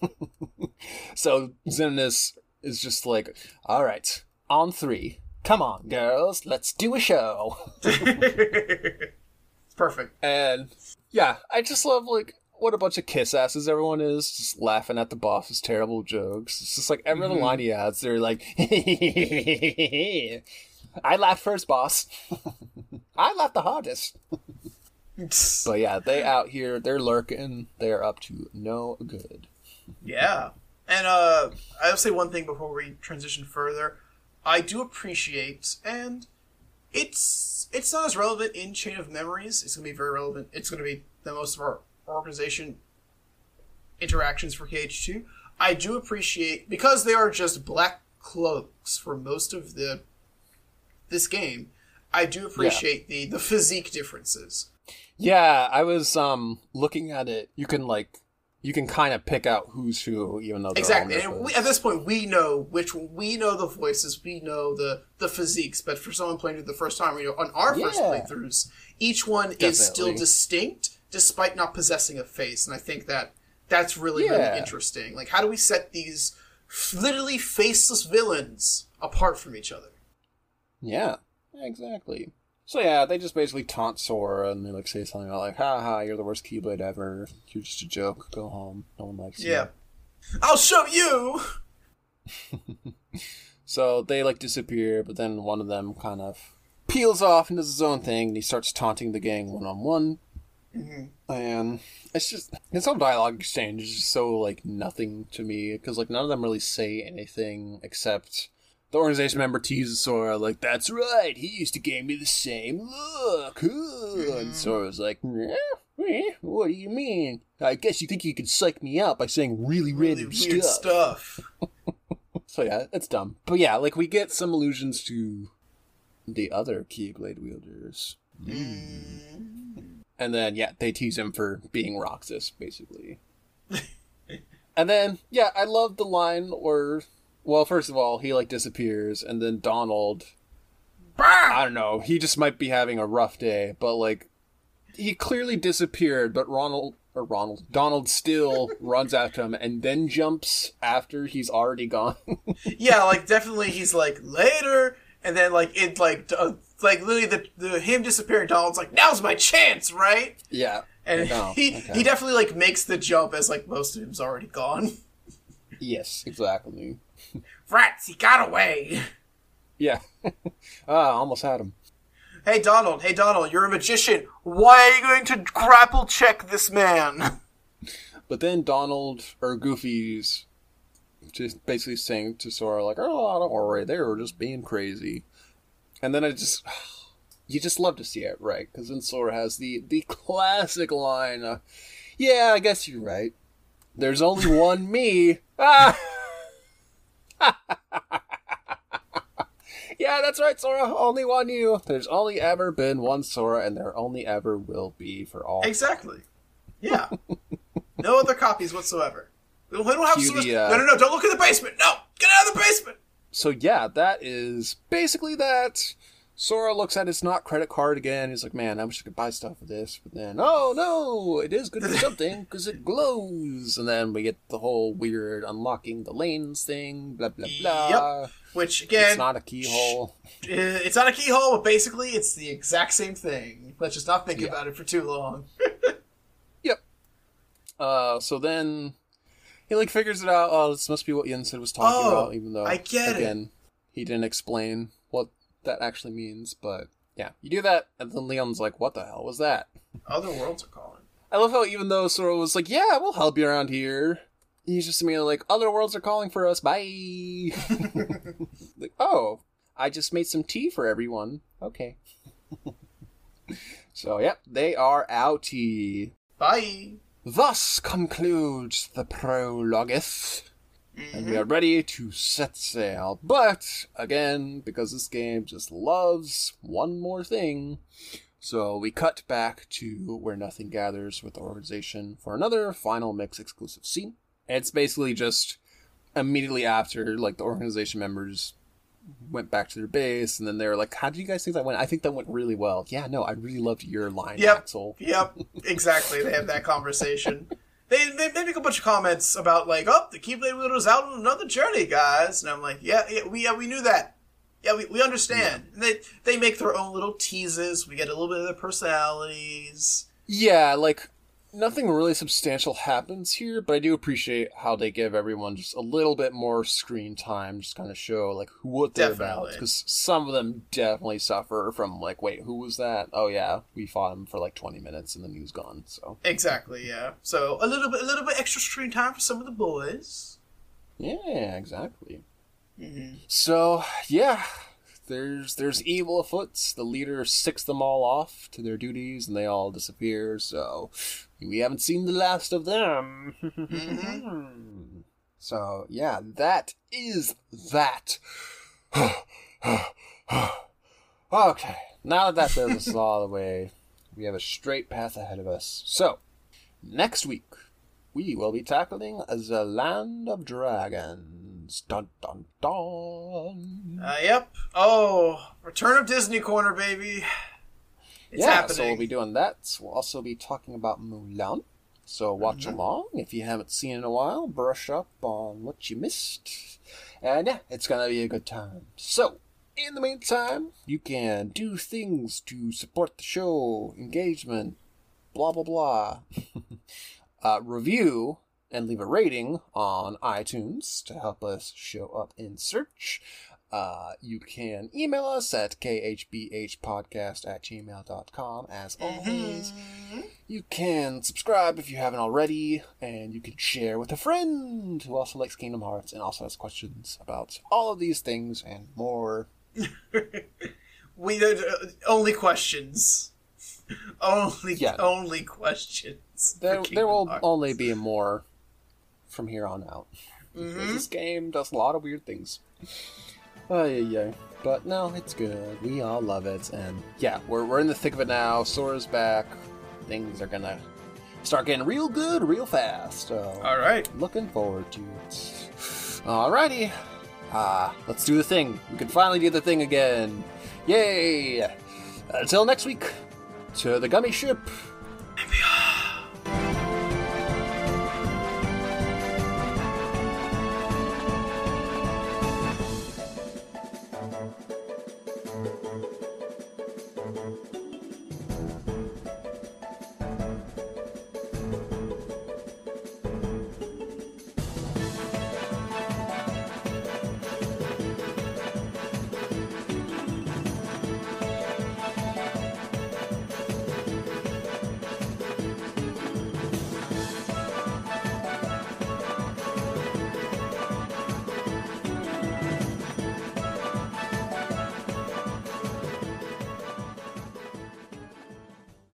so Xemnas is just like, all right, on three. Come on, girls, let's do a show. It's perfect. And yeah, I just love like what a bunch of kiss asses everyone is, just laughing at the boss's terrible jokes. It's just like every other line he adds, they're like, I laughed first, boss. I laughed the hardest. But yeah, they out here, they're lurking, they're up to no good. Yeah. And uh I'll say one thing before we transition further. I do appreciate and it's it's not as relevant in Chain of Memories. It's gonna be very relevant. It's gonna be the most of our organization interactions for KH2. I do appreciate because they are just black cloaks for most of the this game. I do appreciate the the physique differences. Yeah, I was um looking at it. You can like you can kind of pick out who's who, even though Exactly, all and we, at this point, we know which we know the voices, we know the the physiques. But for someone playing it the first time, you know, on our first Yeah. playthroughs, each one is still distinct despite not possessing a face, and I think that that's really Yeah. really interesting. Like, how do we set these literally faceless villains apart from each other? Yeah, exactly. So yeah, they just basically taunt Sora and they like say something about like, "Ha ha, you're the worst Keyblade ever. You're just a joke. Go home. No one likes you." Yeah, I'll show you. So they like disappear, but then one of them kind of peels off and does his own thing, and he starts taunting the gang one on one. Mm-hmm. And it's just his whole dialogue exchange is just so like nothing to me because like none of them really say anything except the organization member teases Sora like, "That's right. He used to give me the same look." Huh. And mm-hmm. Sora's like, "Yeah, eh, "What do you mean? I guess you think you can psych me out by saying really Really random weird stuff. So yeah, it's dumb. But yeah, like we get some allusions to the other Keyblade wielders. Mm-hmm. And then yeah, they tease him for being Roxas, basically. and then yeah, I love the line where well, first of all, he like disappears and then Donald I don't know, he just might be having a rough day, but like he clearly disappeared, but Ronald or Ronald Donald still runs after him and then jumps after he's already gone. yeah, like definitely he's like later, and then like it like d- uh, like literally the, the him disappearing. Donald's like now's my chance, right? yeah. And No, he okay. he definitely like makes the jump as like most of him's already gone. Yes, exactly. Rats, he got away. Yeah. ah, almost had him. Hey Donald, hey Donald, you're a magician. Why are you going to grapple check this man? But then Donald or Goofy's just basically saying to Sora like, "Oh, don't worry, they were just being crazy." And then I just, you just love to see it, right? Because then Sora has the the classic line, uh, "Yeah, I guess you're right. There's only one me." Ah. yeah, that's right, Sora. Only one you. There's only ever been one Sora, and there only ever will be for all. Exactly. Yeah. no other copies whatsoever. We don't have uh, No, no, no! Don't look in the basement. No, get out of the basement. So yeah, that is basically that. Sora looks at his not credit card again. He's like, "Man, I wish I could buy stuff with this." But then, oh no, it is good for something because it glows. And then we get the whole weird unlocking the lanes thing. Blah blah blah. Yep. Which again, It's not a keyhole. it's not a keyhole, but basically it's the exact same thing. Let's just not think Yeah. about it for too long. Yep. Uh, so then he like figures it out. Oh, this must be what Yen Sid was talking Oh, about, even though I get it. again he didn't explain what that actually means. But yeah, you do that, and then Leon's like, "What the hell was that?" Other worlds are calling. I love how even though Sora was like, "Yeah, we'll help you around here," he's just immediately like, "Other worlds are calling for us. Bye." like, oh, I just made some tea for everyone. Okay. so yep, they are outie. Bye. Thus concludes the prologueth, and we are mm-hmm. ready to set sail. But again, because this game just loves one more thing, so we cut back to where nothing gathers with the organization for another final mix exclusive scene. It's basically just immediately after like the organization members went back to their base, and then they're like, "How do you guys think that went?" I think that went really well. Yeah, no, I really loved your line, Yep. Axel. Yep, exactly. They have that conversation. They, they, they make a bunch of comments about like, oh, the Keyblade Wielder's out on another journey, guys. And I'm like, yeah, yeah, we yeah, we knew that. Yeah, we, we understand. And they they make their own little teases. We get a little bit of their personalities. Yeah, like nothing really substantial happens here, but I do appreciate how they give everyone just a little bit more screen time, just kind of show like who what they're about. Because some of them definitely suffer from like, wait, who was that? Oh yeah, we fought him for like twenty minutes and then he was gone. So Exactly, yeah. So a little bit a little bit extra screen time for some of the boys. yeah, exactly. Mm-hmm. So yeah, there's there's evil afoot. The leader sicks them all off to their duties, and they all disappear. So we haven't seen the last of them. So yeah, that is that. okay, now that that business is all the way, we have a straight path ahead of us. So next week we will be tackling the land of dragons. Dun dun dun. Uh, yep. Oh, Return of Disney Corner, baby. It's yeah, happening. so we'll be doing that. We'll also be talking about Mulan. So watch Mm-hmm. along if you haven't seen in a while. Brush up on what you missed, and yeah, it's gonna be a good time. So. In the meantime, you can do things to support the show, engagement, blah blah blah. uh, review and leave a rating on iTunes to help us show up in search. Uh, you can email us at khbhpodcast at gmail.com as always. You can subscribe if you haven't already, and you can share with a friend who also likes Kingdom Hearts and also has questions about all of these things and more. We uh, only questions. Only Yeah. only questions. There, there will Hearts. only be more from here on out. Because This game does a lot of weird things. Oh, yeah, yeah. But no, it's good. We all love it. And yeah, we're, we're in the thick of it now. Sora's back. Things are gonna start getting real good real fast. So, All right. looking forward to it. Alrighty. Ah, let's do the thing. We can finally do the thing again. Yay! Until next week, to the gummy ship.